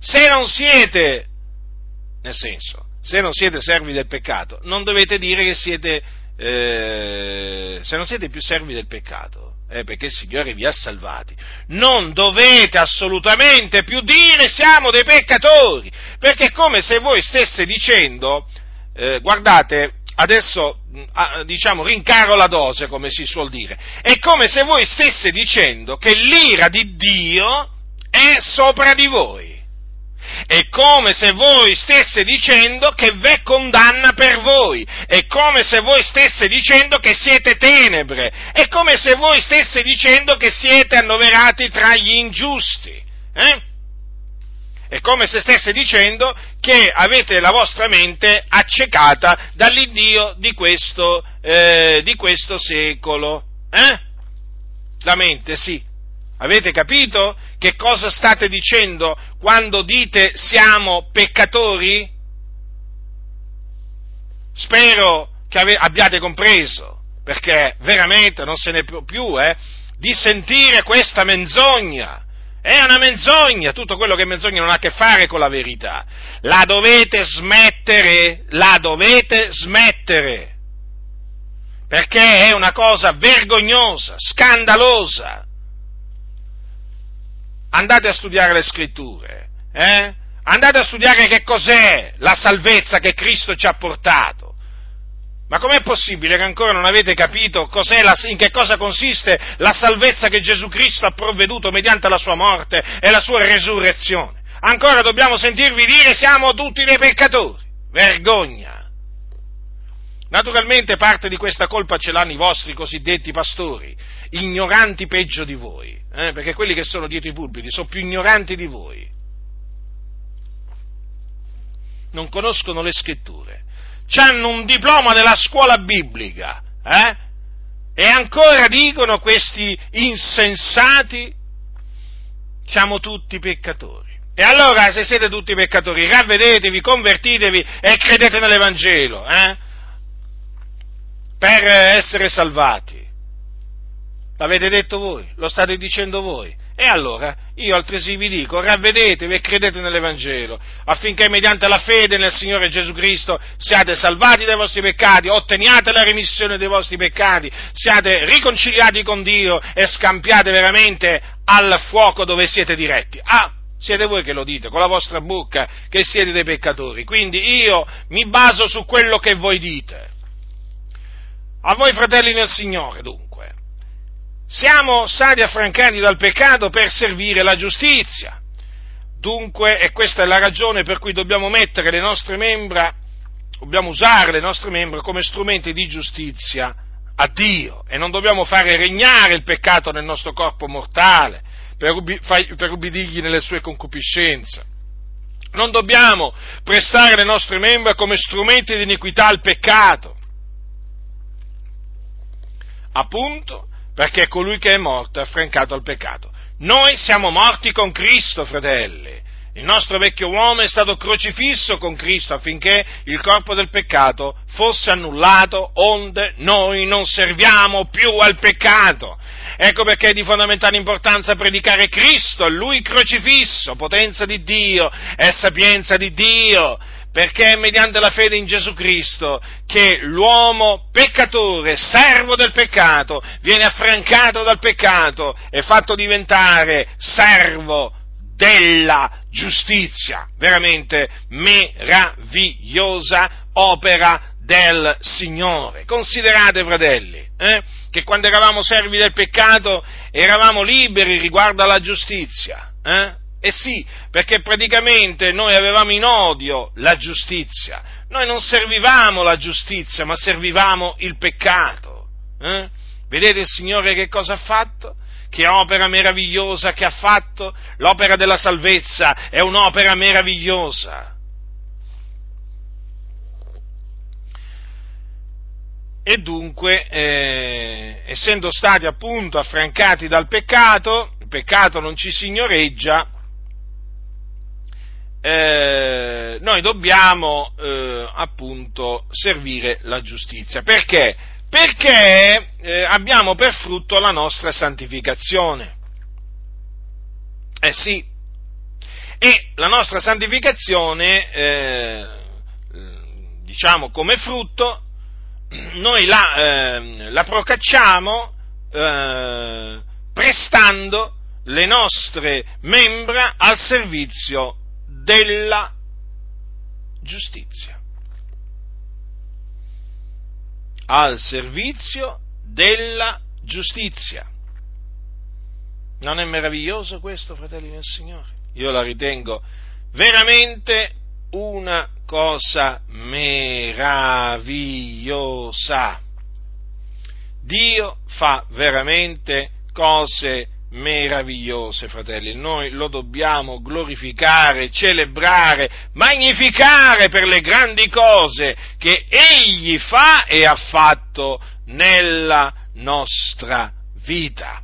Se non siete, nel senso, se non siete servi del peccato, non dovete dire che siete, eh, se non siete più servi del peccato, eh, perché il Signore vi ha salvati, non dovete assolutamente più dire siamo dei peccatori, perché è come se voi stesse dicendo, eh, guardate, adesso diciamo rincaro la dose, come si suol dire. È come se voi stesse dicendo che l'ira di Dio è sopra di voi. È come se voi stesse dicendo che v'è condanna per voi. È come se voi stesse dicendo che siete tenebre. È come se voi stesse dicendo che siete annoverati tra gli ingiusti. Eh? È come se stesse dicendo che avete la vostra mente accecata dall'Iddio di questo, eh, di questo secolo. Eh? La mente, sì. Avete capito che cosa state dicendo quando dite siamo peccatori? Spero che abbiate compreso, perché veramente non se ne può più eh, di sentire questa menzogna. È una menzogna, tutto quello che è menzogna non ha a che fare con la verità. La dovete smettere, la dovete smettere, perché è una cosa vergognosa, scandalosa. Andate a studiare le scritture, eh? andate a studiare che cos'è la salvezza che Cristo ci ha portato. Ma com'è possibile che ancora non avete capito la, in che cosa consiste la salvezza che Gesù Cristo ha provveduto mediante la sua morte e la sua resurrezione? Ancora dobbiamo sentirvi dire siamo tutti dei peccatori. Vergogna! Naturalmente parte di questa colpa ce l'hanno i vostri cosiddetti pastori, ignoranti peggio di voi, eh? perché quelli che sono dietro i pulpiti sono più ignoranti di voi. Non conoscono le scritture hanno un diploma della scuola biblica, eh? E ancora dicono questi insensati, siamo tutti peccatori. E allora, se siete tutti peccatori, ravvedetevi, convertitevi e credete nell'Evangelo, eh? Per essere salvati. L'avete detto voi, lo state dicendo voi. E allora io altresì vi dico, ravvedetevi e credete nell'Evangelo, affinché mediante la fede nel Signore Gesù Cristo siate salvati dai vostri peccati, otteniate la remissione dei vostri peccati, siate riconciliati con Dio e scampiate veramente al fuoco dove siete diretti. Ah, siete voi che lo dite con la vostra bocca che siete dei peccatori. Quindi io mi baso su quello che voi dite. A voi fratelli nel Signore, dunque siamo stati affrancati dal peccato per servire la giustizia. Dunque, e questa è la ragione per cui dobbiamo mettere le nostre membra, dobbiamo usare le nostre membra come strumenti di giustizia a Dio e non dobbiamo fare regnare il peccato nel nostro corpo mortale per, ubi, per ubbidirgli nelle sue concupiscenze. Non dobbiamo prestare le nostre membra come strumenti di iniquità al peccato. Appunto, perché colui che è morto è affrancato al peccato. Noi siamo morti con Cristo, fratelli. Il nostro vecchio uomo è stato crocifisso con Cristo affinché il corpo del peccato fosse annullato, onde noi non serviamo più al peccato. Ecco perché è di fondamentale importanza predicare Cristo, Lui crocifisso, potenza di Dio e sapienza di Dio perché è mediante la fede in Gesù Cristo che l'uomo peccatore, servo del peccato, viene affrancato dal peccato e fatto diventare servo della giustizia. Veramente meravigliosa opera del Signore. Considerate, fratelli, eh, che quando eravamo servi del peccato eravamo liberi riguardo alla giustizia. Eh? Eh sì, perché praticamente noi avevamo in odio la giustizia, noi non servivamo la giustizia, ma servivamo il peccato. Eh? Vedete il Signore che cosa ha fatto? Che opera meravigliosa che ha fatto? L'opera della salvezza è un'opera meravigliosa. E dunque, eh, essendo stati appunto affrancati dal peccato, il peccato non ci signoreggia, eh, noi dobbiamo eh, appunto servire la giustizia. Perché? Perché eh, abbiamo per frutto la nostra santificazione. Eh sì, e la nostra santificazione, eh, diciamo come frutto, noi la, eh, la procacciamo eh, prestando le nostre membra al servizio della giustizia. Al servizio della giustizia. Non è meraviglioso questo, fratelli del Signore? Io la ritengo veramente una cosa meravigliosa. Dio fa veramente cose meravigliose, fratelli. Noi lo dobbiamo glorificare, celebrare, magnificare per le grandi cose che Egli fa e ha fatto nella nostra vita.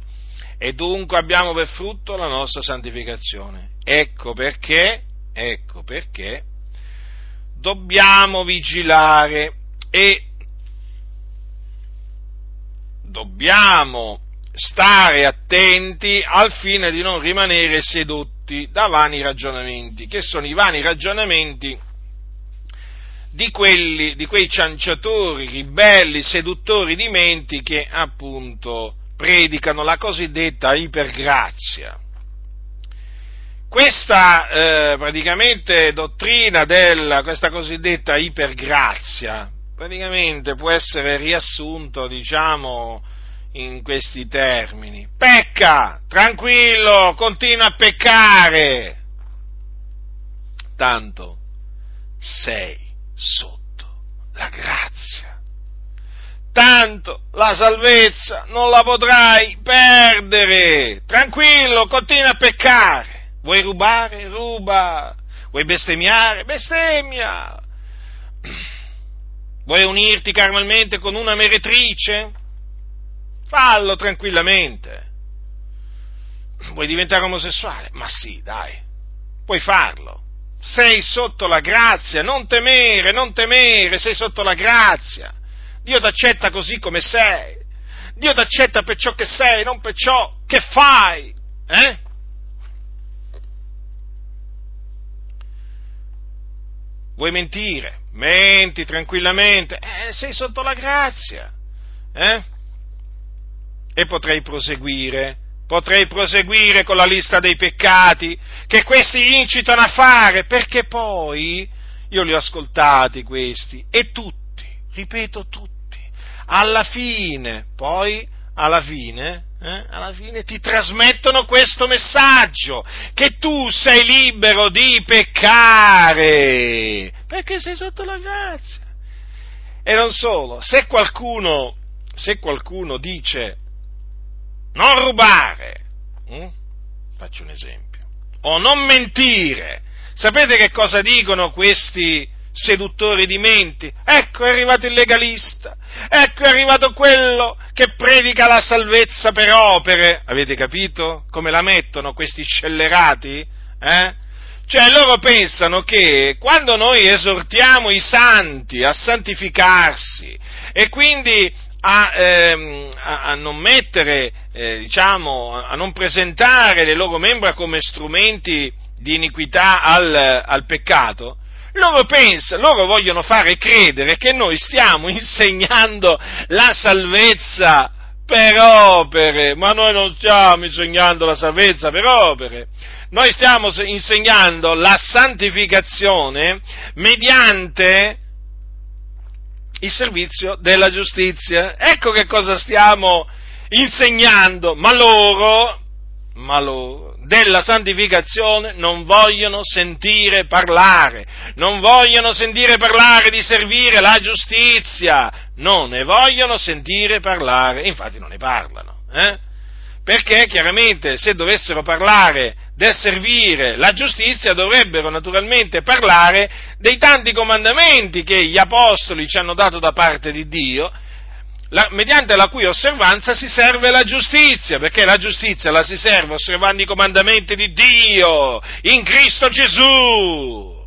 E dunque abbiamo per frutto la nostra santificazione. Ecco perché, ecco perché dobbiamo vigilare e dobbiamo stare attenti al fine di non rimanere sedotti da vani ragionamenti, che sono i vani ragionamenti di, quelli, di quei cianciatori, ribelli, seduttori di menti che appunto predicano la cosiddetta ipergrazia. Questa eh, praticamente dottrina della questa cosiddetta ipergrazia praticamente può essere riassunto, diciamo, in questi termini. Pecca, tranquillo, continua a peccare. Tanto sei sotto la grazia. Tanto la salvezza non la potrai perdere. Tranquillo, continua a peccare. Vuoi rubare? Ruba. Vuoi bestemmiare? Bestemmia. Vuoi unirti carnalmente con una meretrice? Fallo tranquillamente. Vuoi diventare omosessuale? Ma sì, dai, puoi farlo. Sei sotto la grazia, non temere, non temere, sei sotto la grazia. Dio ti accetta così come sei. Dio ti accetta per ciò che sei, non per ciò che fai. Eh? Vuoi mentire? Menti tranquillamente. Eh, sei sotto la grazia. Eh? E potrei proseguire, potrei proseguire con la lista dei peccati che questi incitano a fare, perché poi io li ho ascoltati questi e tutti, ripeto tutti, alla fine, poi alla fine, eh, alla fine ti trasmettono questo messaggio, che tu sei libero di peccare, perché sei sotto la grazia. E non solo, se qualcuno, se qualcuno dice non rubare, hm? faccio un esempio, o non mentire. Sapete che cosa dicono questi seduttori di menti? Ecco è arrivato il legalista, ecco è arrivato quello che predica la salvezza per opere. Avete capito come la mettono questi scellerati? Eh? Cioè loro pensano che quando noi esortiamo i santi a santificarsi e quindi a, ehm, a, a non mettere, eh, diciamo, a non presentare le loro membra come strumenti di iniquità al, al peccato, loro pensano, loro vogliono fare credere che noi stiamo insegnando la salvezza per opere, ma noi non stiamo insegnando la salvezza per opere, noi stiamo insegnando la santificazione mediante il servizio della giustizia. Ecco che cosa stiamo insegnando, ma loro, ma loro della santificazione non vogliono sentire parlare, non vogliono sentire parlare di servire la giustizia, non ne vogliono sentire parlare, infatti non ne parlano, eh? perché chiaramente se dovessero parlare del servire la giustizia dovrebbero naturalmente parlare dei tanti comandamenti che gli apostoli ci hanno dato da parte di Dio, la, mediante la cui osservanza si serve la giustizia, perché la giustizia la si serve osservando i comandamenti di Dio in Cristo Gesù.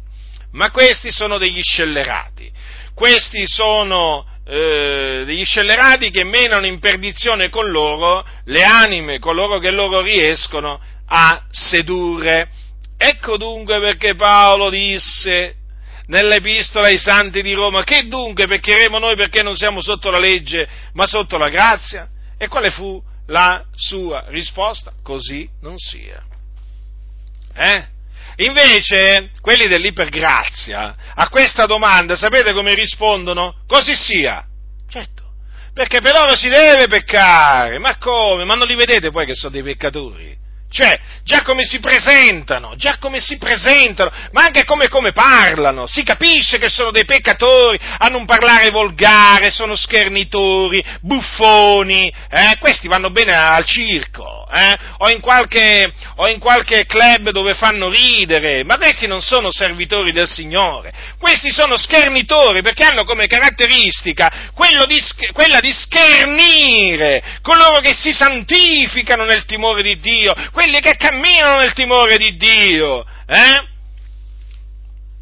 Ma questi sono degli scellerati, questi sono eh, degli scellerati che menano in perdizione con loro le anime, coloro che loro riescono a sedurre. Ecco dunque perché Paolo disse nell'epistola ai santi di Roma, che dunque peccheremo noi perché non siamo sotto la legge ma sotto la grazia? E quale fu la sua risposta? Così non sia. Eh? Invece, quelli dell'ipergrazia, a questa domanda, sapete come rispondono? Così sia. Certo, perché per loro si deve peccare. Ma come? Ma non li vedete poi che sono dei peccatori? Cioè, già come si presentano, già come si presentano, ma anche come, come parlano, si capisce che sono dei peccatori, hanno un parlare volgare, sono schernitori, buffoni, eh? questi vanno bene al circo, eh? o, in qualche, o in qualche club dove fanno ridere, ma questi non sono servitori del Signore, questi sono schernitori perché hanno come caratteristica di, quella di schernire coloro che si santificano nel timore di Dio, quelli che camminano nel timore di Dio. Eh?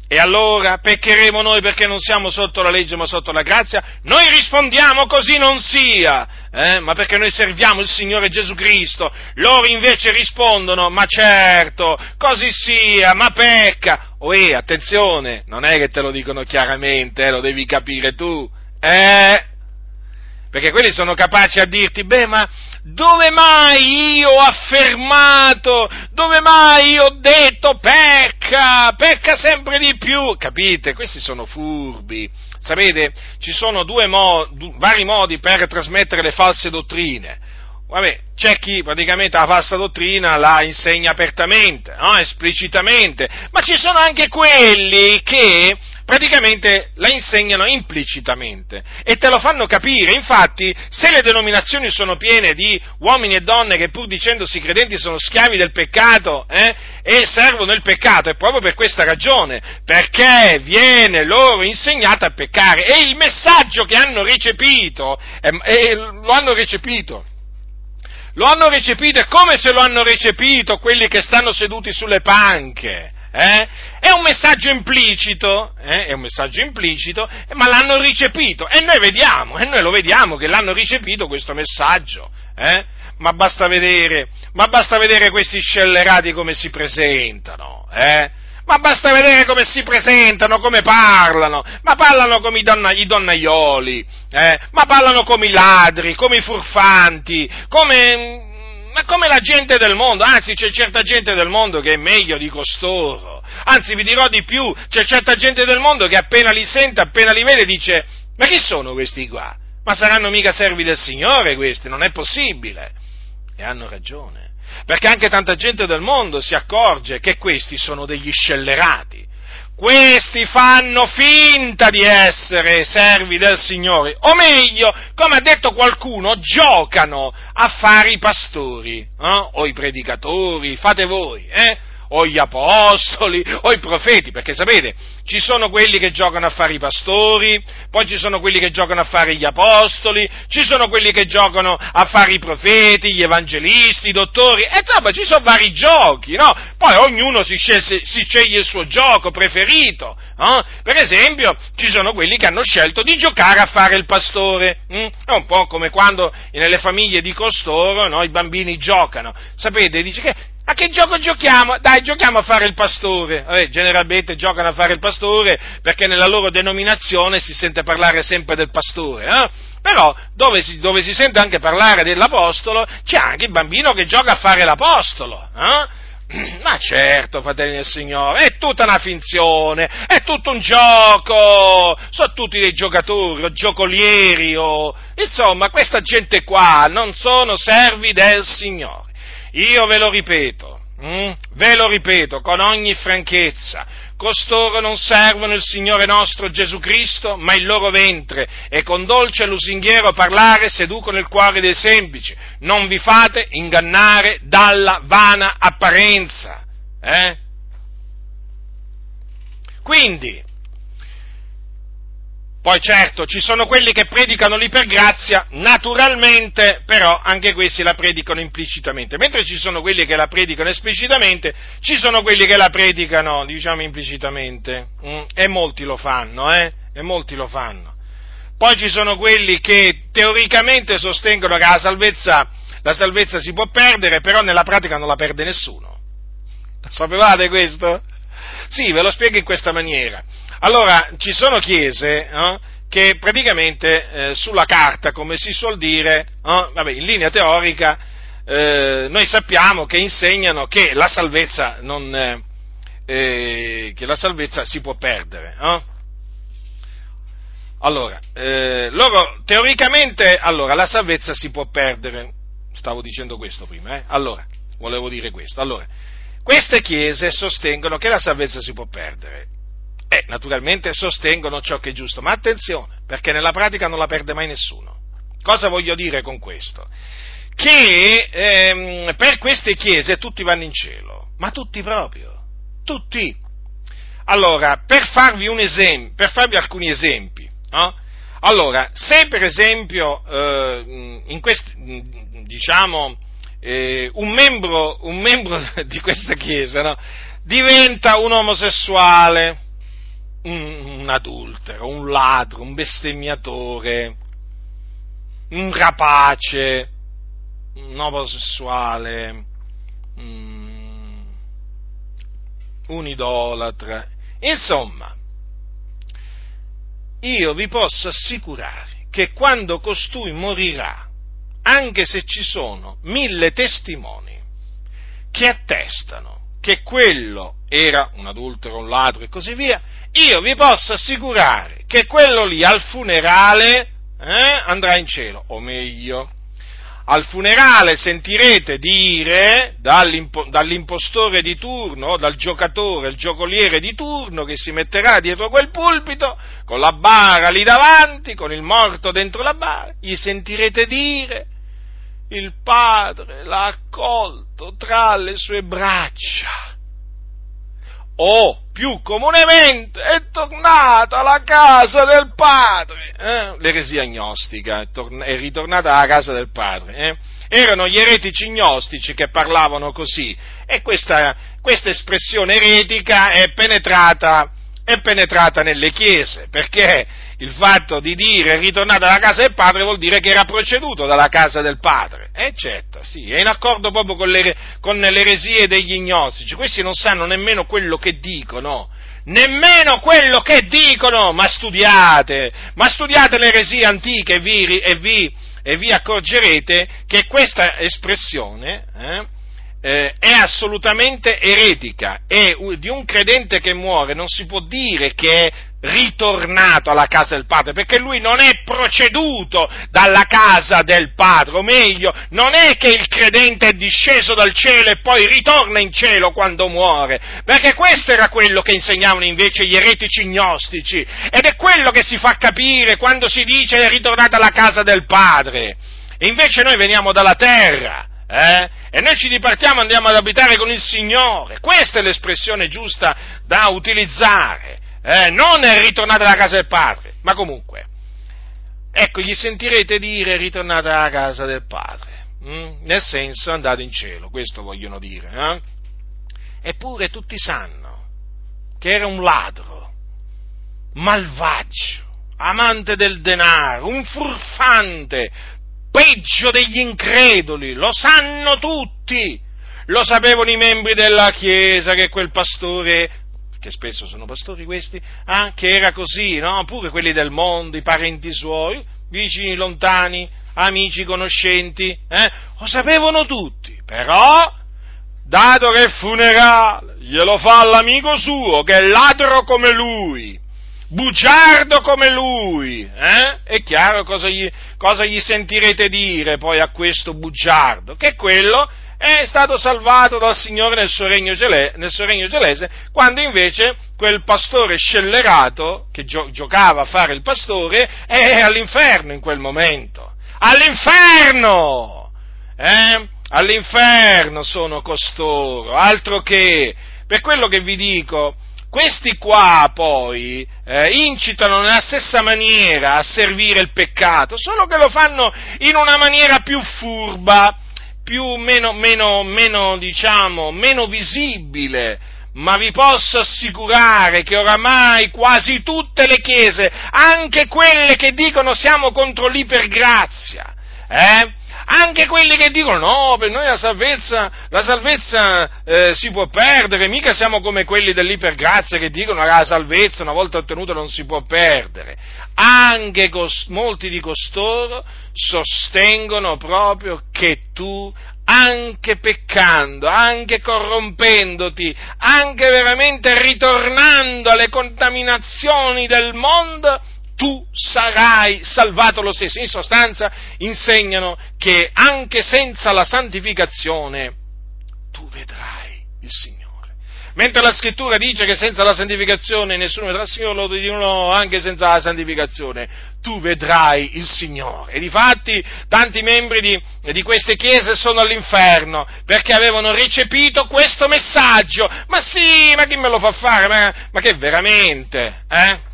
E allora peccheremo noi perché non siamo sotto la legge ma sotto la grazia? Noi rispondiamo così non sia, eh? ma perché noi serviamo il Signore Gesù Cristo. Loro invece rispondono, ma certo, così sia, ma pecca. Oè, attenzione, non è che te lo dicono chiaramente, eh, lo devi capire tu. Eh? Perché quelli sono capaci a dirti, beh, ma dove mai io ho affermato, dove mai io ho detto pecca, pecca sempre di più? Capite? Questi sono furbi. Sapete, ci sono due mo- vari modi per trasmettere le false dottrine. Vabbè, c'è chi praticamente la falsa dottrina la insegna apertamente, no? esplicitamente, ma ci sono anche quelli che praticamente la insegnano implicitamente e te lo fanno capire. Infatti, se le denominazioni sono piene di uomini e donne che pur dicendosi credenti sono schiavi del peccato eh, e servono il peccato, è proprio per questa ragione, perché viene loro insegnato a peccare e il messaggio che hanno recepito, eh, eh, lo hanno recepito lo hanno recepito, è come se lo hanno recepito quelli che stanno seduti sulle panche. Eh? È un messaggio implicito, eh? è un messaggio implicito, ma l'hanno ricepito e noi vediamo, e noi lo vediamo che l'hanno ricepito questo messaggio. Eh? Ma, basta vedere, ma basta vedere questi scellerati come si presentano. Eh? ma basta vedere come si presentano, come parlano, ma parlano come i, donna, i donnaioli, eh? ma parlano come i ladri, come i furfanti, come ma come la gente del mondo, anzi c'è certa gente del mondo che è meglio di costoro, anzi vi dirò di più, c'è certa gente del mondo che appena li sente, appena li vede dice, ma chi sono questi qua? Ma saranno mica servi del Signore questi, non è possibile. E hanno ragione, perché anche tanta gente del mondo si accorge che questi sono degli scellerati, questi fanno finta di essere servi del Signore, o meglio, come ha detto qualcuno, giocano a fare i pastori, eh? o i predicatori, fate voi, eh? O gli apostoli, o i profeti, perché sapete, ci sono quelli che giocano a fare i pastori, poi ci sono quelli che giocano a fare gli apostoli, ci sono quelli che giocano a fare i profeti, gli evangelisti, i dottori, e insomma ci sono vari giochi, no? Poi ognuno si, scelse, si sceglie il suo gioco preferito, no? Per esempio, ci sono quelli che hanno scelto di giocare a fare il pastore, hm? è un po' come quando nelle famiglie di costoro no, i bambini giocano, sapete, dice che a che gioco giochiamo? Dai, giochiamo a fare il pastore. Vabbè, generalmente giocano a fare il pastore perché nella loro denominazione si sente parlare sempre del pastore, eh? Però dove si, dove si, sente anche parlare dell'apostolo, c'è anche il bambino che gioca a fare l'apostolo. Eh? Ma certo, fratelli del Signore, è tutta una finzione, è tutto un gioco, sono tutti dei giocatori o giocolieri o... Insomma, questa gente qua non sono servi del Signore. Io ve lo ripeto, hm? ve lo ripeto con ogni franchezza, costoro non servono il Signore nostro Gesù Cristo, ma il loro ventre, e con dolce e lusinghiero parlare seducono il cuore dei semplici. Non vi fate ingannare dalla vana apparenza. Eh? Quindi, poi certo, ci sono quelli che predicano l'ipergrazia, naturalmente, però anche questi la predicano implicitamente, mentre ci sono quelli che la predicano esplicitamente, ci sono quelli che la predicano, diciamo, implicitamente, mm, e molti lo fanno, eh? E molti lo fanno. Poi ci sono quelli che teoricamente sostengono che la salvezza, la salvezza si può perdere, però nella pratica non la perde nessuno. Sapevate questo? Sì, ve lo spiego in questa maniera. Allora, ci sono chiese eh, che praticamente eh, sulla carta, come si suol dire, eh, vabbè, in linea teorica, eh, noi sappiamo che insegnano che la salvezza, non, eh, che la salvezza si può perdere. Allora, eh, loro teoricamente, allora, la salvezza si può perdere, stavo dicendo questo prima, allora, volevo dire questo. Allora, queste chiese sostengono che la salvezza si può perdere e naturalmente sostengono ciò che è giusto, ma attenzione, perché nella pratica non la perde mai nessuno. Cosa voglio dire con questo? che ehm, per queste chiese tutti vanno in cielo, ma tutti proprio, tutti. Allora, per farvi, esempio, per farvi alcuni esempi, no? Allora, se per esempio eh, in questi, diciamo, eh, un, membro, un, membro, di questa chiesa no, diventa un omosessuale, un, un adultero, un ladro, un bestemmiatore, un rapace, un omosessuale, un idolatra, insomma, io vi posso assicurare che quando costui morirà, anche se ci sono mille testimoni che attestano che quello era un adultero, un ladro e così via, io vi posso assicurare che quello lì al funerale eh, andrà in cielo, o meglio, al funerale sentirete dire dall'impo- dall'impostore di turno, dal giocatore, il giocoliere di turno che si metterà dietro quel pulpito, con la bara lì davanti, con il morto dentro la bara, gli sentirete dire il padre l'ha accolto tra le sue braccia o più comunemente è tornata alla casa del padre. Eh? L'eresia gnostica è, torn- è, ritornata alla casa del padre. Eh? Erano gli eretici gnostici che parlavano così e questa, questa espressione eretica è penetrata, è penetrata nelle chiese perché il fatto di dire è ritornata alla casa del padre vuol dire che era proceduto dalla casa del padre. Eh, certo, sì, è in accordo proprio con le, con le eresie degli gnostici. Questi non sanno nemmeno quello che dicono. Nemmeno quello che dicono, ma studiate, ma studiate le eresie antiche e vi, e vi, e vi accorgerete che questa espressione eh, eh, è assolutamente eretica e di un credente che muore non si può dire che è ritornato alla casa del padre, perché lui non è proceduto dalla casa del padre, o meglio, non è che il credente è disceso dal cielo e poi ritorna in cielo quando muore, perché questo era quello che insegnavano invece gli eretici gnostici, ed è quello che si fa capire quando si dice è ritornato alla casa del padre. E invece noi veniamo dalla terra, eh? E noi ci dipartiamo e andiamo ad abitare con il Signore. Questa è l'espressione giusta da utilizzare. Eh? Non ritornate alla casa del Padre, ma comunque. Ecco, gli sentirete dire ritornate alla casa del Padre. Mm? Nel senso andate in cielo, questo vogliono dire. Eh? Eppure tutti sanno che era un ladro, malvagio, amante del denaro, un furfante, peggio degli increduli, lo sanno tutti, lo sapevano i membri della Chiesa che quel pastore, che spesso sono pastori questi, ah, che era così, no? Pure quelli del mondo, i parenti suoi, vicini, lontani, amici, conoscenti, eh? Lo sapevano tutti, però, dato che è funerale, glielo fa l'amico suo, che è ladro come lui, bugiardo come lui, eh? È chiaro cosa gli, cosa gli sentirete dire poi a questo bugiardo? Che quello è stato salvato dal Signore nel suo regno, gelese, quando invece quel pastore scellerato, che gio, giocava a fare il pastore, è all'inferno in quel momento. All'inferno! Eh? All'inferno sono costoro, altro che, per quello che vi dico, questi qua poi eh, incitano nella stessa maniera a servire il peccato, solo che lo fanno in una maniera più furba, più meno, meno, meno diciamo, meno visibile, ma vi posso assicurare che oramai quasi tutte le chiese, anche quelle che dicono siamo contro l'ipergrazia, eh, anche quelli che dicono no, per noi la salvezza, la salvezza eh, si può perdere, mica siamo come quelli dell'ipergrazia che dicono che la salvezza una volta ottenuta non si può perdere. Anche cos- molti di costoro sostengono proprio che tu anche peccando, anche corrompendoti, anche veramente ritornando alle contaminazioni del mondo, tu sarai salvato lo stesso. In sostanza insegnano che anche senza la santificazione tu vedrai il Signore. Mentre la scrittura dice che senza la santificazione nessuno vedrà il Signore, loro dicono anche senza la santificazione tu vedrai il Signore. E difatti tanti membri di, di queste chiese sono all'inferno perché avevano recepito questo messaggio. Ma sì, ma chi me lo fa fare? Ma, ma che veramente? Eh?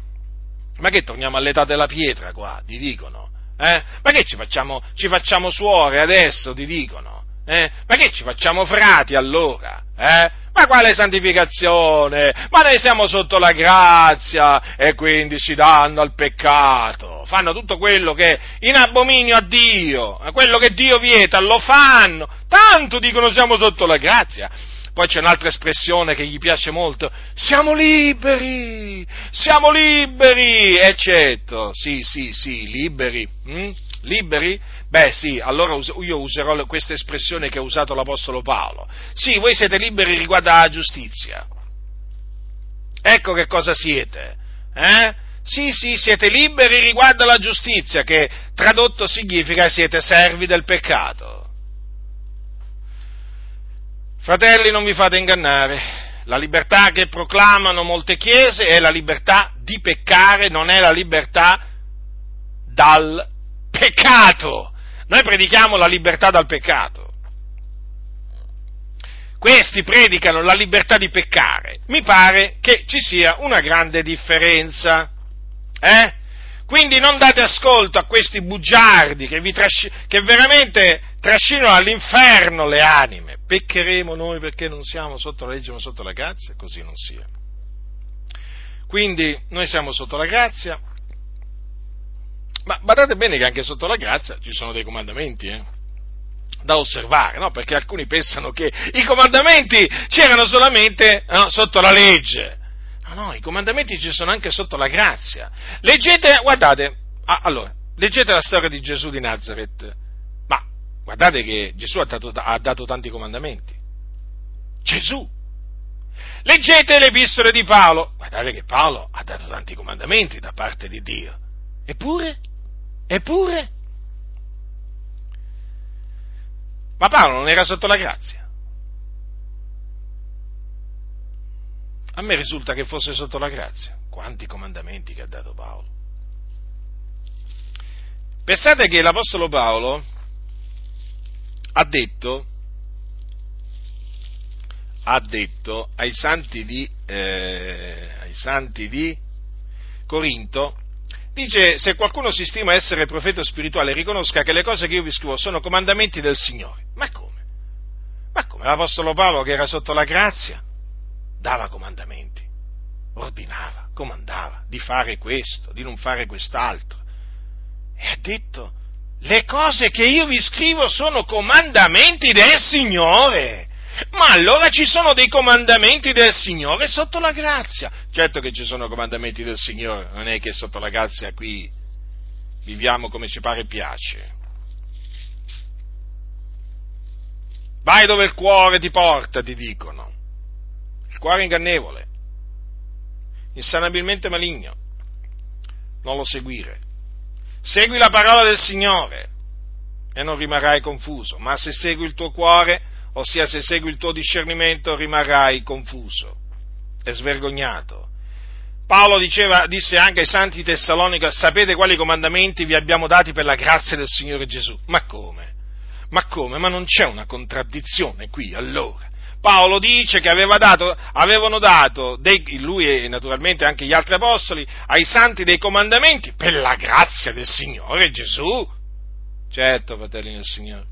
Ma che torniamo all'età della pietra qua, ti dicono? Eh? Ma che ci facciamo, ci facciamo suore adesso, ti dicono? Eh? Ma che ci facciamo frati allora? Eh? Ma quale santificazione? Ma noi siamo sotto la grazia e quindi si danno al peccato. Fanno tutto quello che è in abominio a Dio, quello che Dio vieta, lo fanno. Tanto dicono siamo sotto la grazia. Poi c'è un'altra espressione che gli piace molto, siamo liberi, siamo liberi, eccetto, sì, sì, sì, liberi, hm? liberi? Beh sì, allora io userò questa espressione che ha usato l'Apostolo Paolo. Sì, voi siete liberi riguardo alla giustizia. Ecco che cosa siete. Eh? Sì, sì, siete liberi riguardo alla giustizia, che tradotto significa siete servi del peccato. Fratelli, non vi fate ingannare. La libertà che proclamano molte chiese è la libertà di peccare, non è la libertà dal peccato. Noi predichiamo la libertà dal peccato. Questi predicano la libertà di peccare. Mi pare che ci sia una grande differenza. Eh? Quindi non date ascolto a questi bugiardi che, trasci- che veramente trascinano all'inferno le anime. Peccheremo noi perché non siamo sotto la legge ma sotto la grazia? Così non sia. Quindi noi siamo sotto la grazia, ma badate bene che anche sotto la grazia ci sono dei comandamenti, eh? da osservare, no? perché alcuni pensano che i comandamenti c'erano solamente no, sotto la legge. No, no, i comandamenti ci sono anche sotto la grazia. Leggete, guardate, ah, allora, leggete la storia di Gesù di Nazareth, ma guardate che Gesù ha dato, ha dato tanti comandamenti. Gesù. Leggete le epistole di Paolo, guardate che Paolo ha dato tanti comandamenti da parte di Dio. Eppure Eppure, ma Paolo non era sotto la grazia. A me risulta che fosse sotto la grazia. Quanti comandamenti che ha dato Paolo. Pensate che l'Apostolo Paolo ha detto, ha detto ai santi di, eh, ai santi di Corinto Dice, se qualcuno si stima essere profeta spirituale, riconosca che le cose che io vi scrivo sono comandamenti del Signore. Ma come? Ma come? L'Apostolo Paolo che era sotto la grazia dava comandamenti, ordinava, comandava di fare questo, di non fare quest'altro. E ha detto, le cose che io vi scrivo sono comandamenti del Signore. Ma allora ci sono dei comandamenti del Signore sotto la grazia. Certo che ci sono comandamenti del Signore, non è che sotto la grazia qui viviamo come ci pare e piace. Vai dove il cuore ti porta, ti dicono. Cuore ingannevole, insanabilmente maligno. Non lo seguire. Segui la parola del Signore e non rimarrai confuso, ma se segui il tuo cuore ossia se segui il tuo discernimento rimarrai confuso e svergognato. Paolo diceva, disse anche ai santi di Tessalonica, sapete quali comandamenti vi abbiamo dati per la grazia del Signore Gesù? Ma come? Ma come? Ma non c'è una contraddizione qui allora? Paolo dice che dato, avevano dato, dei, lui e naturalmente anche gli altri apostoli, ai santi dei comandamenti per la grazia del Signore Gesù. Certo, fratelli del Signore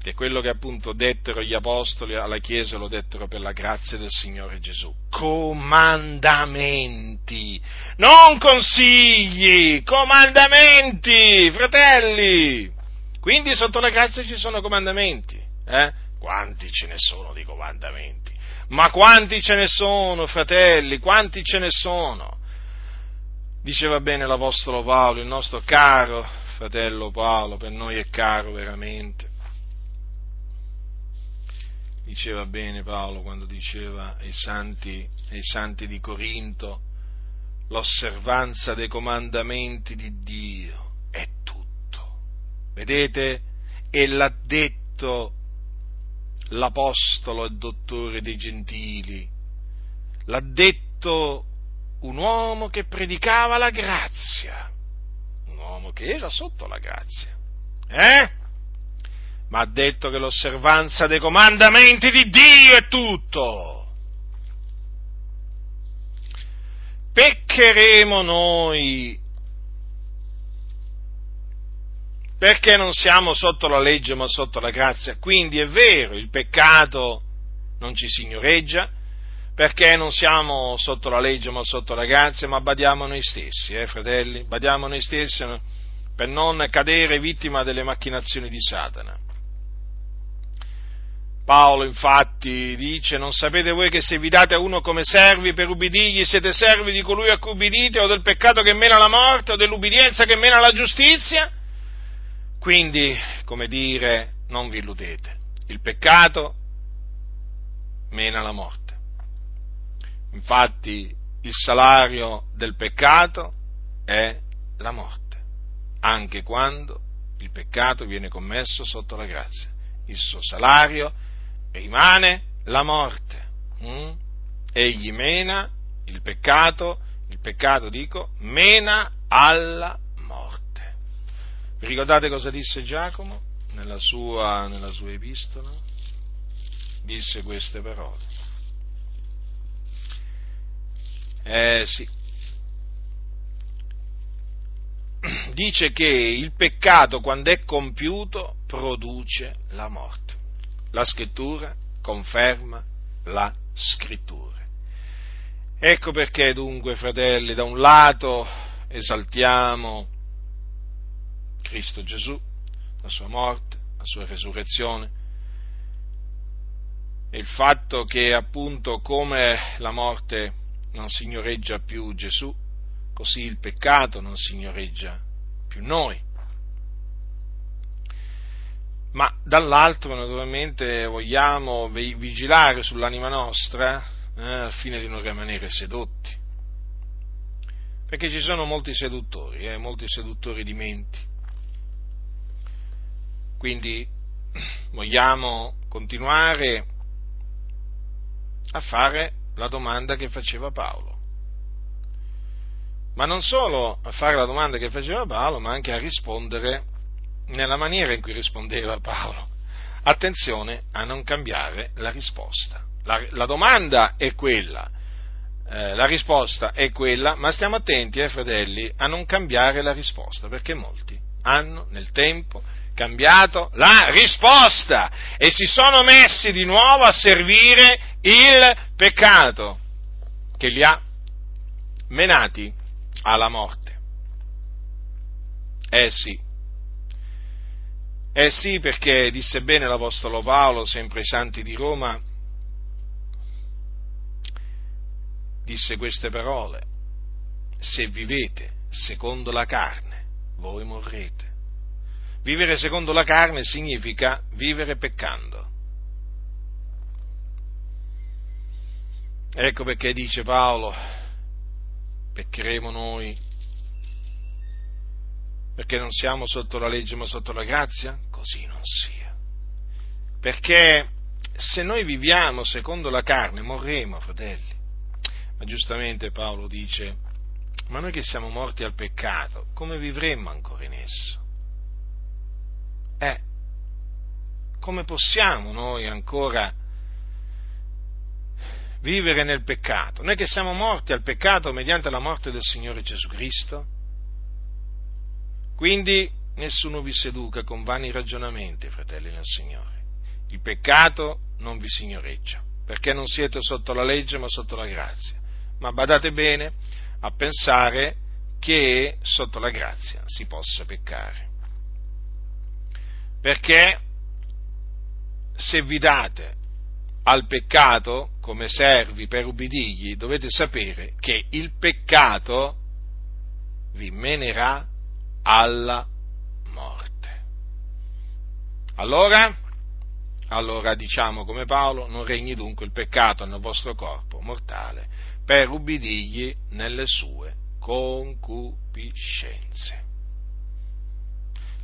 che quello che appunto dettero gli apostoli alla Chiesa lo dettero per la grazia del Signore Gesù. Comandamenti, non consigli, comandamenti, fratelli. Quindi sotto la grazia ci sono comandamenti. Eh? Quanti ce ne sono di comandamenti? Ma quanti ce ne sono, fratelli? Quanti ce ne sono? Diceva bene l'Apostolo Paolo, il nostro caro fratello Paolo, per noi è caro veramente diceva bene Paolo quando diceva ai santi, ai santi di Corinto, l'osservanza dei comandamenti di Dio è tutto. Vedete? E l'ha detto l'apostolo e dottore dei gentili, l'ha detto un uomo che predicava la grazia, un uomo che era sotto la grazia, eh? Ma ha detto che l'osservanza dei comandamenti di Dio è tutto. Peccheremo noi perché non siamo sotto la legge ma sotto la grazia. Quindi è vero, il peccato non ci signoreggia, perché non siamo sotto la legge ma sotto la grazia, ma badiamo noi stessi, eh, fratelli, badiamo noi stessi per non cadere vittima delle macchinazioni di Satana. Paolo infatti dice, non sapete voi che se vi date a uno come servi per ubbidirgli, siete servi di colui a cui ubbidite o del peccato che mena la morte o dell'ubbidienza che mena la giustizia? Quindi, come dire, non vi illudete, il peccato mena la morte. Infatti il salario del peccato è la morte, anche quando il peccato viene commesso sotto la grazia. Il suo salario rimane la morte. Mm? Egli mena il peccato, il peccato dico, mena alla morte. Vi ricordate cosa disse Giacomo nella sua, nella sua epistola? Disse queste parole. Eh sì. Dice che il peccato quando è compiuto produce la morte. La scrittura conferma la scrittura. Ecco perché dunque, fratelli, da un lato esaltiamo Cristo Gesù, la sua morte, la sua resurrezione, e il fatto che appunto come la morte non signoreggia più Gesù, così il peccato non signoreggia più noi. Ma dall'altro naturalmente vogliamo vigilare sull'anima nostra eh, al fine di non rimanere sedotti. Perché ci sono molti seduttori, eh, molti seduttori di menti. Quindi vogliamo continuare a fare la domanda che faceva Paolo. Ma non solo a fare la domanda che faceva Paolo, ma anche a rispondere nella maniera in cui rispondeva Paolo. Attenzione a non cambiare la risposta. La, la domanda è quella, eh, la risposta è quella, ma stiamo attenti, eh, fratelli, a non cambiare la risposta, perché molti hanno nel tempo cambiato la risposta e si sono messi di nuovo a servire il peccato che li ha menati alla morte. Eh sì, eh sì perché disse bene l'Apostolo Paolo, sempre ai santi di Roma, disse queste parole, se vivete secondo la carne, voi morrete. Vivere secondo la carne significa vivere peccando. Ecco perché dice Paolo, peccheremo noi perché non siamo sotto la legge ma sotto la grazia? Così non sia. Perché se noi viviamo secondo la carne morremo, fratelli. Ma giustamente Paolo dice, ma noi che siamo morti al peccato, come vivremmo ancora in esso? Eh, come possiamo noi ancora vivere nel peccato? Noi che siamo morti al peccato mediante la morte del Signore Gesù Cristo? Quindi nessuno vi seduca con vani ragionamenti, fratelli del Signore. Il peccato non vi signoreggia, perché non siete sotto la legge ma sotto la grazia. Ma badate bene a pensare che sotto la grazia si possa peccare perché se vi date al peccato come servi per ubbidigli, dovete sapere che il peccato vi menerà alla morte. Allora, allora diciamo come Paolo, non regni dunque il peccato nel vostro corpo mortale per ubbidigli nelle sue concupiscenze.